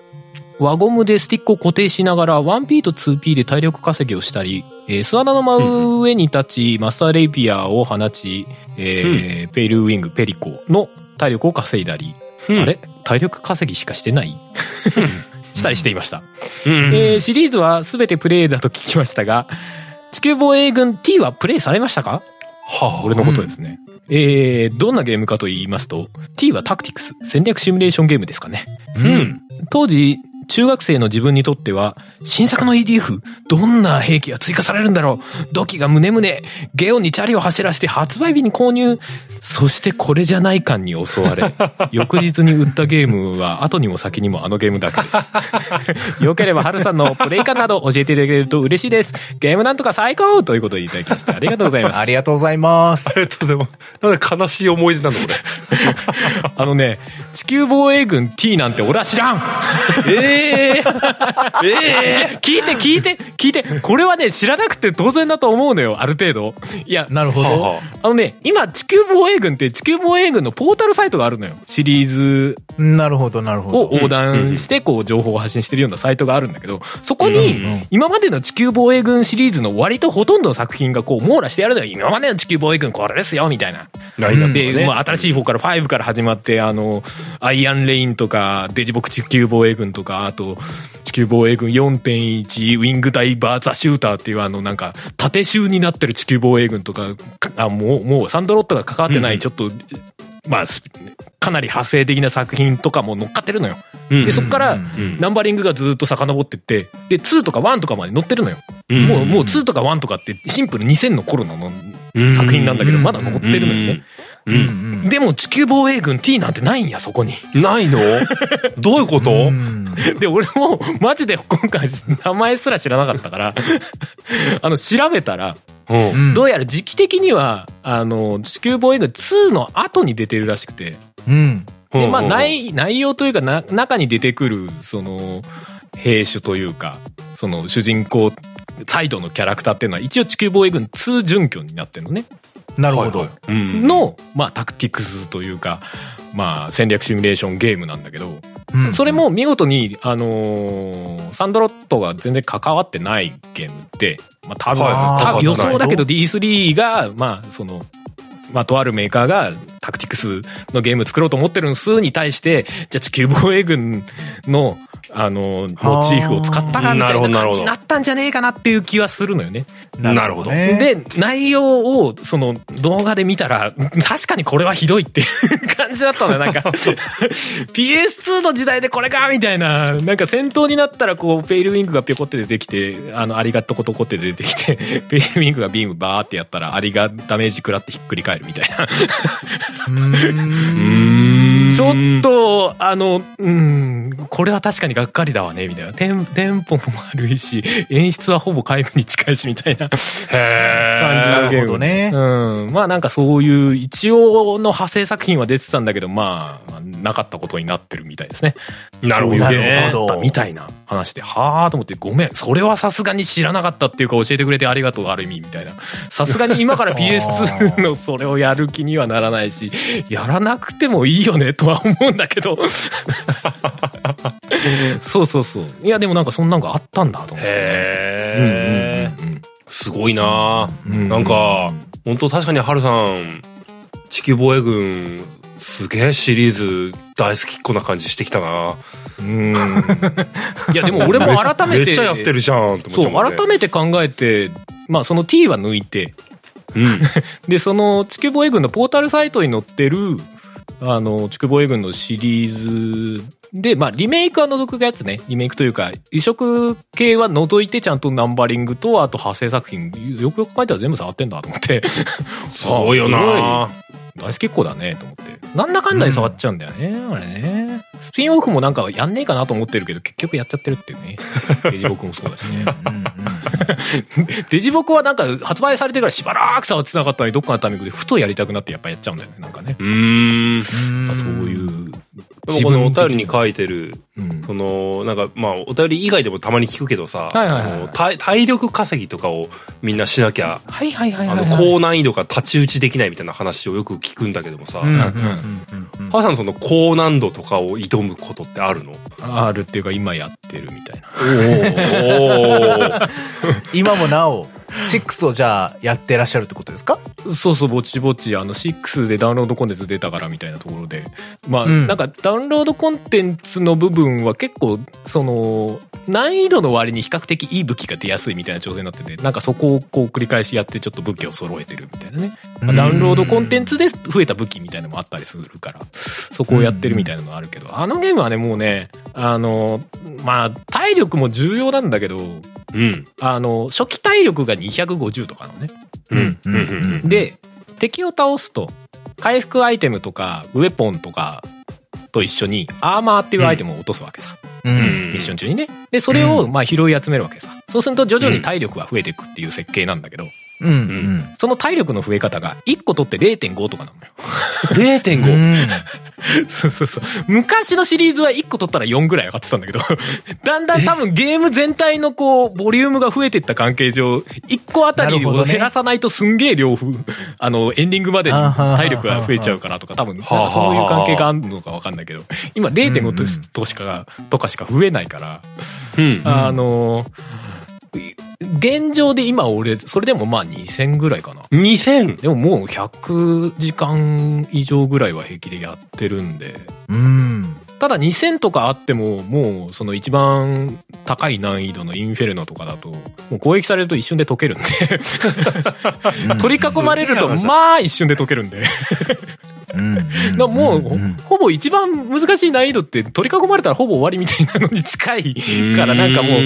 輪ゴムでスティックを固定しながら 1P と 2P で体力稼ぎをしたり、えー巣穴の真上に立ち、マスターレイピアを放ち、えーペイルウィング、ペリコの体力を稼いだり、あれ？体力稼ぎしかしてない？したりしていました。うん。えーシリーズは全てプレイだと聞きましたが、地球防衛軍 T はプレイされましたか？は俺のことですね。えー、どんなゲームかと言いますと、T はタクティクス、戦略シミュレーションゲームですかね。あ。うん。当時、中学生の自分にとっては、新作の EDF、どんな兵器が追加されるんだろう土器が胸々、ゲオンにチャリを走らせて発売日に購入。そしてこれじゃない感に襲われ、翌日に売ったゲームは後にも先にもあのゲームだけです。よければハルさんのプレイ感など教えていただけると嬉しいです。ゲームなんとか最高ということでいただきました。ありがとうございます。ありがとうございますあ。りがとうございます。なんで悲しい思い出なのこれ。あのね、地球防衛軍 T なんて俺は知らんええええ聞いて聞いて聞いてこれはね知らなくて当然だと思うのよある程度。いやなるほど。はあはあのね今地球防衛軍って地球防衛軍のポータルサイトがあるのよ。シリーズなるほど、なるほど。を横断してこう情報を発信してるようなサイトがあるんだけどそこに今までの地球防衛軍シリーズの割とほとんどの作品がこう網羅してやるのよ。今までの地球防衛軍これですよみたいな。ラインナップで。まあ、新しい方から5から始まって、あの、アイアンレインとか、デジボク地球防衛軍とか、あと、地球防衛軍4.1、ウィングダイバーザシューターっていう、あの、なんか、縦集になってる地球防衛軍とか、かあもう、もう、サンドロットが関わってない、ちょっと、まあ、スかなり派生的な作品とかも乗っかってるのよ。うんで、そっからうん、んナンバリングがずっと遡ってって、で、2とか1とかまで載ってるのよ。うんもう、もう2とか1とかって、シンプル2000の頃のうん作品なんだけど、うんまだ残ってるのよね。う。うんんでも地球防衛軍 T なんてないんや、そこに。ないの？どういうこと？うん。で、俺もマジで今回名前すら知らなかったから、あの、調べたら、うん。うんどうやら時期的には、あの、地球防衛軍2の後に出てるらしくて、うん。で、まあ、内、内容というかな、中に出てくる、その、兵種というか、その主人公サイドのキャラクターっていうのは一応地球防衛軍2準拠になってるのね。なるほど。の、まあ、タクティクスというか、まあ、戦略シミュレーションゲームなんだけど、うん。それ、も見事に、あのーサンドロットが全然関わってないゲームって、まあ多分、多分予想だけどは D3 が、まあその、まあとあるメーカーがタクティクスのゲーム作ろうと思ってるんすに対して、じゃあ地球防衛軍の、あのーモチーフを使ったらみたいな感じになったんじゃねえかなっていう気はするのよね。なるほどね、で、内容を、その、動画で見たら、確かにこれはひどいっていう感じだったのよ。なんか、PS2 の時代でこれかみたいな、なんか戦闘になったら、こう、ペイルウィングがピョコって出てきて、あの、アリがトコトコって出てきて、ペイルウィングがビームバーってやったら、アリがダメージ食らってひっくり返るみたいな。うーん。ちょっと、あの、うん、これは確かにがっかりだわね、みたいな。テンテンポも悪いし、演出はほぼ皆無に近いし、みたいな。へ感じーのゲーム。なるほどねうん。まあなんかそういう一応の派生作品は出てたんだけど、まあ、まあなかったことになってるみたいですね。なるほどねそういうゲームがあったみたいな話で、はあと思って、ごめん、それはさすがに知らなかったっていうか教えてくれてありがとう、ある意味、みたいな。さすがに今から PS2 のそれをやる気にはならないし、やらなくてもいいよね、とは思うんだけど。そうそうそう。いや、でもなんかそんなんがあったんだと思って。へーうんうんうんうんすごいなうんなんか、本当確かにハルさん、地球防衛軍、すげえシリーズ大好きっ子な感じしてきたな。うん。いや、でも俺も改めて。めっちゃやってるじゃんって思っちそう。改めて考えて、まあその T は抜いて、うん。で、その地球防衛軍のポータルサイトに載ってる、あの、地球防衛軍のシリーズで、まあリメイクは除くやつね。リメイクというか、移植系は除いてちゃんとナンバリングと、あと派生作品、よくよく考えたら全部触ってんだと思って。すごいよな大好きっ子だね、と思って。なんだかんだで触っちゃうんだよね、あれね。スピンオフもなんかやんねえかなと思ってるけど、結局やっちゃってるっていうね。デジボクもそうだしね。うんうんデジボクはなんか発売されてからしばらく触ってなかったのに、どっかのタイミングでふとやりたくなってやっぱやっちゃうんだよね、なんかね。うーん。うんそういう。でもこのお便りに書いてる、うん。その、なんか、まあ、お便り以外でもたまに聞くけどさ、体体力稼ぎとかをみんなしなきゃ、はいはいはいあの、はい、高難易度が太刀打ちできないみたいな話をよく聞くんだけどもさ、うんうんうんハうん。ーさんその高難度とかを挑むことってあるの？あるっていうか今やってるみたいな。おー。今もなお、6をじゃあやってらっしゃるってことですか？そうそう、ぼちぼち、あの、6でダウンロードコンテンツ出たからみたいなところで。まあ、うんなんか、ダウンロードコンテンツの部分は結構、その、難易度の割に比較的いい武器が出やすいみたいな調整になってて、なんかそこをこう繰り返しやってちょっと武器を揃えてるみたいなね。まあ、ダウンロードコンテンツで増えた武器みたいなのもあったりするから、そこをやってるみたいなのがあるけど、あのゲームはね、もうね、あの、まあ、体力も重要なんだけど、うん。あの、初期体力が250とかのね。うん。うん。うん。で敵を倒すと回復アイテムとかウェポンとかと一緒にアーマーっていうアイテムを落とすわけさ、ううん。ミッション中にね。でそれをまあ拾い集めるわけさ。そうすると徐々に体力が増えていくっていう設計なんだけどうんうん。その体力の増え方が1個取って0.5とかなのよ。0.5。うん。そうそうそう。昔のシリーズは1個取ったら4ぐらい上がってたんだけど だんだん多分ゲーム全体のこうボリュームが増えていった関係上1個あたりを減らさないとすんげえ量ふ あのエンディングまでに体力が増えちゃうからとか多分そういう関係があるのか分かんないけど今0.5としとしかとかしか増えないから。うん。あの現状で今俺それでもまあ2000ぐらいかな。2000! でももう100時間以上ぐらいは平気でやってるんで。うんただ2000とかあってももうその一番高い難易度のインフェルノとかだともう攻撃されると一瞬で解けるんで。取り囲まれるとまあ一瞬で解けるんで。もうほほぼ一番難しい難易度って取り囲まれたらほぼ終わりみたいなのに近いからなんかもう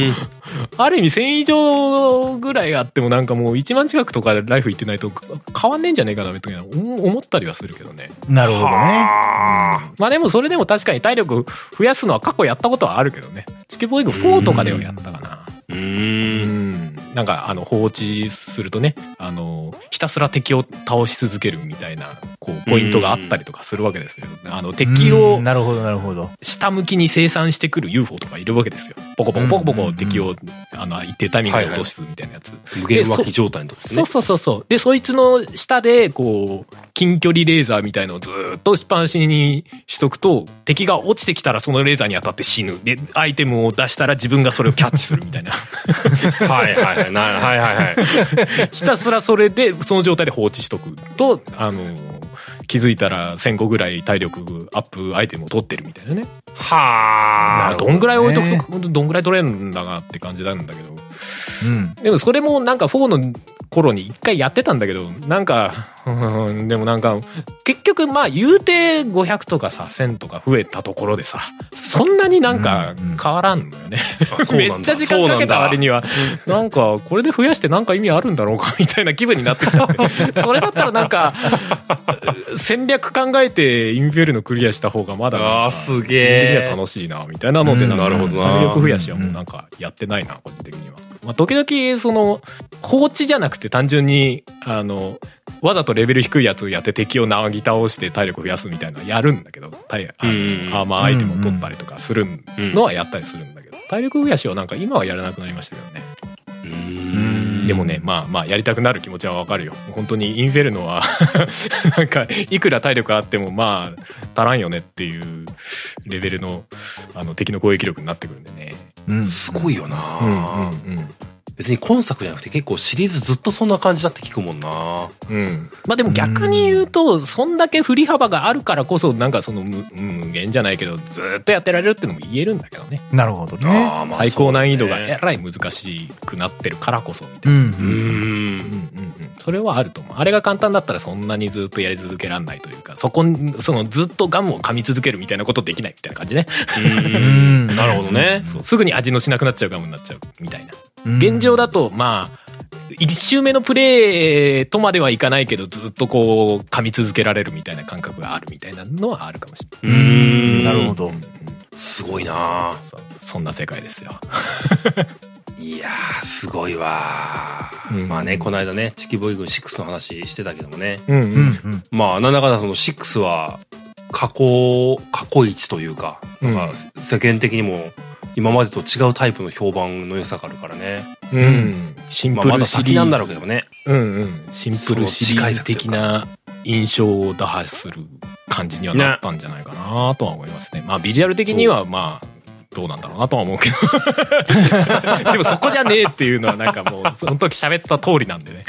ある意味1000以上ぐらいあってもなんかもう1万近くとかライフいってないと変わんねえんじゃねえかなみたいな思思ったりはするけどね。なるほどね。あまあでもそれでも確かに体力増やすのは過去やったことはあるけどね。チキボーイング4とかではやったかな。ーうん。ん。なんかあの放置するとね、あの、ひたすら敵を倒し続けるみたいな、こう、ポイントがあったりとかするわけですよ。あの、敵うをんなるほどなるほど下向きに生産してくる UFO とかいるわけですよ。ポコポコポコポコ敵を、あの、一定タイミングで落とすみたいなやつ。無限脇状態のとこですねそう。そうそうそう。で、そいつの下で、こう、近距離レーザーみたいのをずーっとしっぱなしにしとくと、敵が落ちてきたらそのレーザーに当たって死ぬ。で、アイテムを出したら自分がそれをキャッチするみたいな。はいはいはい。なはいはいはい。ひたすらそれで、その状態で放置しとくと、あの、気づいたら1000個ぐらい体力アップアイテムを取ってるみたいなね。はあ。どんぐらい置いとくねと、どんぐらい取れるんだなって感じなんだけど。うん。でもそれもなんか4の頃に一回やってたんだけど、なんか、う んでもなんか、結局まあ言うて500とかさ、1000とか増えたところでさ、そんなになんか変わらんのよね。うなんだ。めっちゃ時間かけた割には、なんかこれで増やしてなんか意味あるんだろうかみたいな気分になってきちゃって。それだったらなんか、戦略考えてインフェルノクリアした方がまだあーすげえ。楽しいな、みたいなので、なるほどな。体力増やしはもうなんかやってないな、個人的には。まあ、時々、その、放置じゃなくて単純に、あの、わざとレベル低いやつをやって敵をなぎ倒して体力増やすみたいなのやるんだけど、体あのうんアーマーアイテムを取ったりとかするのはやったりするんだけど、体力増やしはなんか今はやらなくなりましたけどね。うーんでもね、まあまあやりたくなる気持ちはわかるよ。本当にインフェルノは なんかいくら体力あってもまあ足らんよねっていうレベルのあの敵の攻撃力になってくるんでね。うんすごいよな、うんうん別に今作じゃなくて結構シリーズずっとそんな感じだって聞くもんな。うん。うん。まあでも逆に言うと、そんだけ振り幅があるからこそなんかその無無限じゃないけどずっとやってられるってのも言えるんだけどね。なるほどね。あーまあ最高難易度がえらい難しくなってるからこそみたいな。うん。うーん。うんうんうん、それはあると思う。あれが簡単だったらそんなにずっとやり続けらんないというかそこにそのずっとガムを噛み続けるみたいなことできないみたいな感じね。うーん。なるほどね。そう。すぐに味のしなくなっちゃうガムになっちゃうみたいな。うん現状だとまあ一周目のプレイとまではいかないけど、ずっとこう、噛み続けられるみたいな感覚があるみたいなのはあるかもしれない。うーんなるほど。すごいなそんな世界ですよ。いやー、すごいわー、うんまあね、この間ね、チキボーイ軍6の話してたけどもね。うんうんうん。まあ、なんだかんだその6は、過去、過去一というか、なんか世間的にも今までと違うタイプの評判の良さがあるからね。うん。シンまあ、まだプルシリ先なんだろーズ。うけどね。うんうん。シンプルシリーズ的な印象を打破する感じにはなったんじゃないかなとは思いますね。まあビジュアル的にはまあ、どうなんだろうなとは思うけど。でもそこじゃねえっていうのはなんかもう、その時喋った通りなんでね。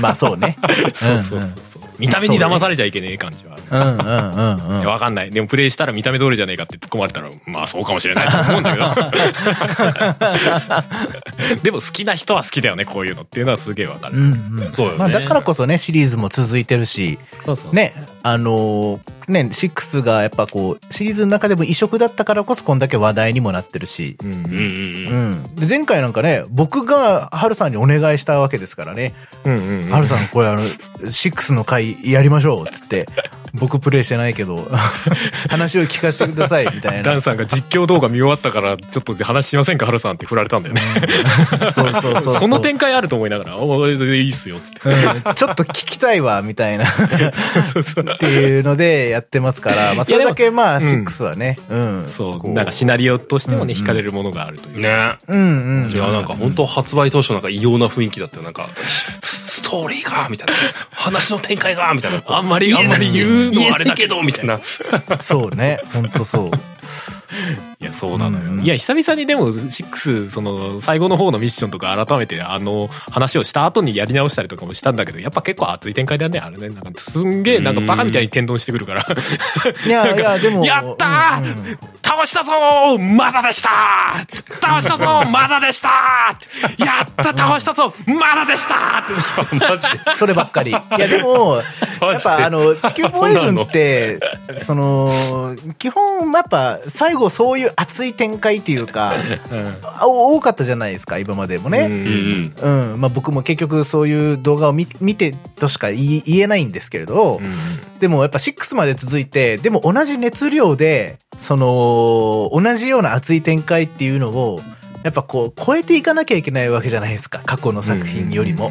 まあそうね。そうそうそうそう。見た目に騙されちゃいけねえ感じはある。うんうんうんうん。わかんない。でもプレイしたら見た目通りじゃねえかって突っ込まれたら、まあそうかもしれないと思うんだけど。でも好きな人は好きだよね、こういうのっていうのはすげえわかる。うんうん。そうよね。まあだからこそね、シリーズも続いてるし、そうそう。ね、あのーね、6がやっぱこう、シリーズの中でも異色だったからこそこんだけ話題にもなってるし、うんうんうんううん。前回なんかね、僕がハルさんにお願いしたわけですからね、うんうんうん。ハルさんこれあの、6の回やりましょう、つって。僕プレイしてないけど、話を聞かせてください、みたいなダン。さんが実況動画見終わったから、ちょっと話しませんか、ハルさんって振られたんだよね。そうそうそうその展開あると思いながら、おいいいっすよ、つって。うんちょっと聞きたいわ、みたいな。そうそう。っていうのでやってますから、まあそれだけまあ6はね、うん。そう、こなんかシナリオとしてもね、うん惹かれるものがあるという。ね。うんうん。いや、なんか本当発売当初なんか異様な雰囲気だったよ。なんか、スストーリーがみたいな。話の展開がみたいな。あんまり、あんまり言うのはあれだけど、けど、みたいな。そうね、本当そう。いや、そうなのよ。うんいや、久々にでも、6、その、最後の方のミッションとか改めて、あの、話をした後にやり直したりとかもしたんだけど、やっぱ結構熱い展開だね、あれね。なんか、すんげえ、なんかバカみたいに天丼してくるから。いやいや、でも。やったーうんうん倒したぞーまだでしたー倒したぞー まだでしたーやった倒したぞまだでしたーマジで。そればっかり。いや、でも、やっぱあの、地球防衛軍って、その、基本、やっぱ、最後そういう熱い展開っていうか、あ多かったじゃないですか、今までもね。うんうん。うん。まあ僕も結局そういう動画を見見てとしか言えないんですけれど、でもやっぱ6まで続いて、でも同じ熱量で、その、同じような熱い展開っていうのを、やっぱこう、超えていかなきゃいけないわけじゃないですか、過去の作品よりも。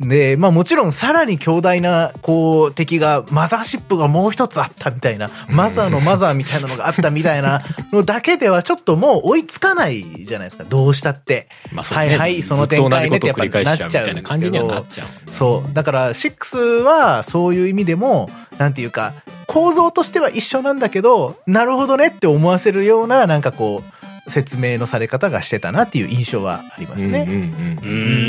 で、まあもちろんさらに強大な、こう、敵が、マザーシップがもう一つあったみたいな、マザーのマザーみたいなのがあったみたいな のだけではちょっともう追いつかないじゃないですか、どうしたって。まあそうねはいはい、その展開ねってやっぱなっちゃうみたいな感じにはなっちゃうそう。だから、6はそういう意味でも、なんていうか、構造としては一緒なんだけど、なるほどねって思わせるような、なんかこう、説明のされ方がしてたなっていう印象はありますね。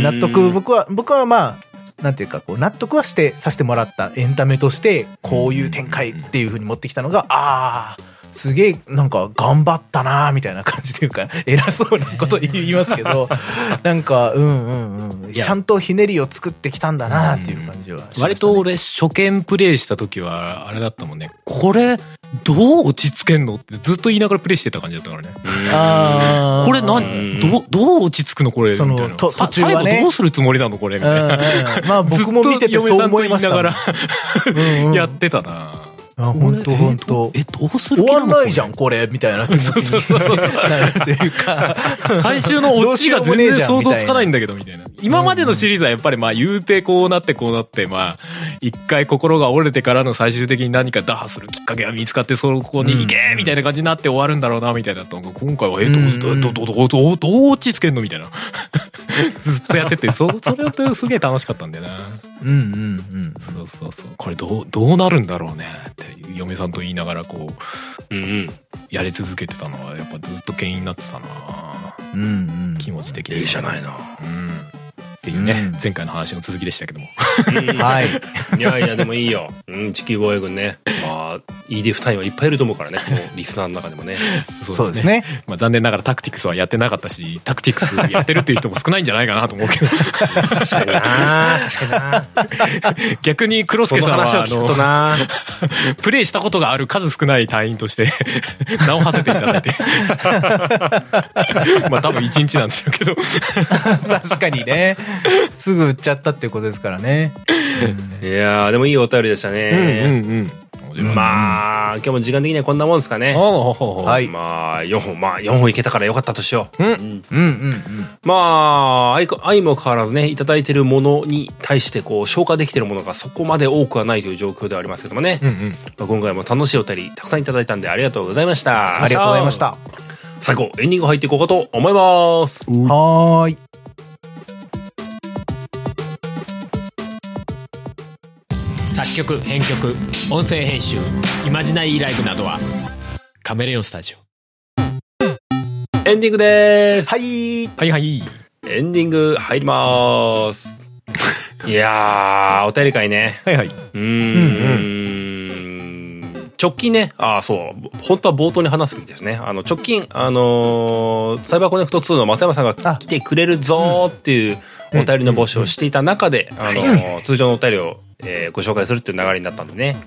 納得、僕は、僕はまあ、なんていうか、こう、納得はして、させてもらったエンタメとして、こういう展開っていう風に持ってきたのが、ああ、すげえ、なんか、頑張ったなーみたいな感じというか、偉そうなこと言いますけど、なんか、うんうんうん。ちゃんとひねりを作ってきたんだなーっていう感じはしましたね、割と俺初見プレイした時はあれだったもんね。これどう落ち着けんのってずっと言いながらプレイしてた感じだったからね。あー。これ何うん。どうどう落ち着くのこれ？途中はね。最後どうするつもりなのこれ？みうんたいな。うんまあ僕も見ててそう思いましたもん。ずっと嫁さんと言いながら やってたなあ本当本当えどうする終わんないじゃん、ここれ、みたいな気持ちになるというか。れ 最終のオチが全然想像つかないんだ。だけどみたいな。今までのシリーズはやっぱりまあ言うてこうなってこうなってまあ一回心が折れてからの最終的に何か打破するきっかけが見つかってそこに行けみたいな感じになって終わるんだろうなみたいな。と今回はえどううん。どうどうどうどうどう落ち着けんの？みたいな。ずっとやっててそそれってすげえ楽しかったんだよな。うんうんうん。そうそうそう。これどうどうなるんだろうねって嫁さんと言いながらこううんうん。やり続けてたのはやっぱずっと牽引になってたなうんうん。気持ち的にいいじゃないな。うんっていうね、うん前回の話の続きでしたけどもはい。いやいや、でもいいよ。うん、地球防衛軍ね。まあ、EDF 隊員はいっぱいいると思うからねこのリスナーの中でもねそうですね。まあ、残念ながらタクティクスはやってなかったしタクティクスやってるっていう人も少ないんじゃないかなと思うけど確かにな確かにな逆に黒その助さんはあ話を聞くとのな プレイしたことがある数少ない隊員として 名を馳せていただいてまあ多分一日なんでしょうけど確かにね。すぐ売っちゃったっていうことですからね。いやーでもいいお便りでしたうんね、うん。まあ今日も時間的にはこんなもんですかね。ほうほうほう。はい。まあ4本まあ4本いけたからよかったとしよう、うん。うん。うんうんうん。まあ相こ相も変わらずねいただいてるものに対してこう消化できてるものがそこまで多くはないという状況ではありますけどもね、うんうん。まあ、今回も楽しいお便りたくさんいただいたんでありがとうございました。ありがとうございました。最後エンディング入っていこうかと思います。はーい。作曲編曲音声編集イマジナリーライブなどはカメレオンスタジオ。エンディングです。はい。はいはい。エンディング入ります。いやーお便り会ね。はいはい。うーん。直近ね、ああ、そう、本当は冒頭に話すべきですね。あの、直近、あのーサイバーコネクト2の松山さんがあ。来てくれるぞーっていうお便りの募集をしていた中で、あのー通常のお便りを、えーご紹介するっていう流れになったんでね。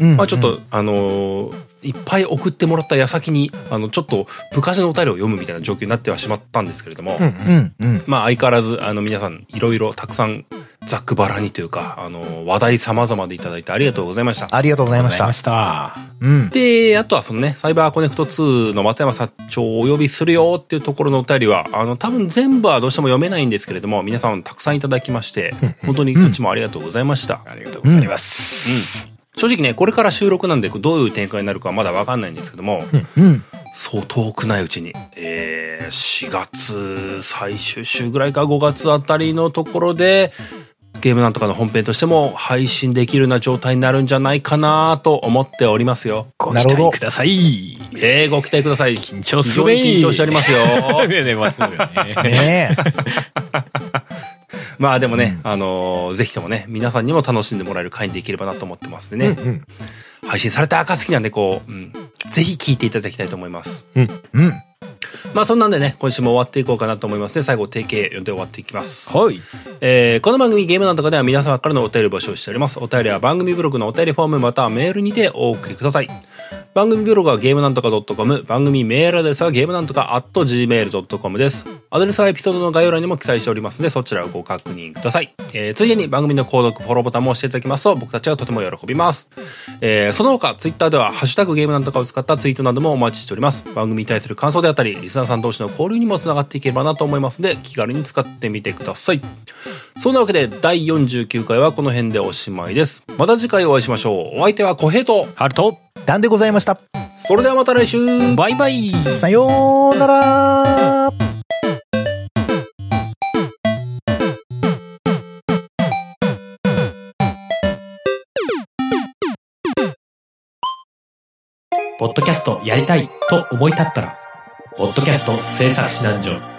うんまあちょっと、あのーいっぱい送ってもらった矢先に、あの、ちょっと昔のお便りを読むみたいな状況になってはしまったんですけれども、うんうんうん。まあ相変わらず、あの皆さんいろいろたくさんざっくばらにというか、あの、話題様々でいただいてありがとうございました。ありがとうございましたございま。したうん。で、あとはそのね、サイバーコネクト2の松山社長をお呼びするよっていうところのお便りは、あの、多分全部はどうしても読めないんですけれども、皆さんたくさんいただきまして、本当にそっちもありがとうございました。ありがとうございます、正直ね、これから収録なんでどういう展開になるかはまだわかんないんですけども、うん。そう遠くないうちに、えー、4月最終週ぐらいか5月あたりのところで、ゲームなんとかの本編としても配信できるような状態になるんじゃないかなと思っておりますよ。ご期待くださいえー、ご期待ください。緊緊張するね緊張しておりますよ。ねえねえまあねねえ。まあでもね、あのーぜひともね、皆さんにも楽しんでもらえる回にできればなと思ってますんでね。うん配信された暁なんでこう、うん、ぜひ聞いていただきたいと思います。うん。まあそんなんでね、今週も終わっていこうかなと思いますね。最後、定型読んで終わっていきます。はいえーこの番組ゲームなんとかでは皆様からのお便りを募集しております。お便りは番組ブログのお便りフォームまたはメールにてお送りください。番組ブログはゲームなんとか .com、番組メールアドレスはゲームなんとか .gmail.com です。アドレスはエピソードの概要欄にも記載しておりますので、そちらをご確認ください。えーついでに番組の購読、フォローボタンも押していただきますと、僕たちはとても喜びます。えーその他、ツイッターでは、ハッシュタグゲームなんとかを使ったツイートなどもお待ちしております。番組に対する感想であったり、リスナーさん同士の交流にもつながっていければなと思いますので、気軽に使ってみてください。そんなわけで、第49回はこの辺でおしまいです。また次回お会いしましょう。お相手は小平と、ハルトダンでございました。それではまた来週バイバイさようなら。ポッドキャストやりたいと思い立ったら、ポッドキャスト制作指南所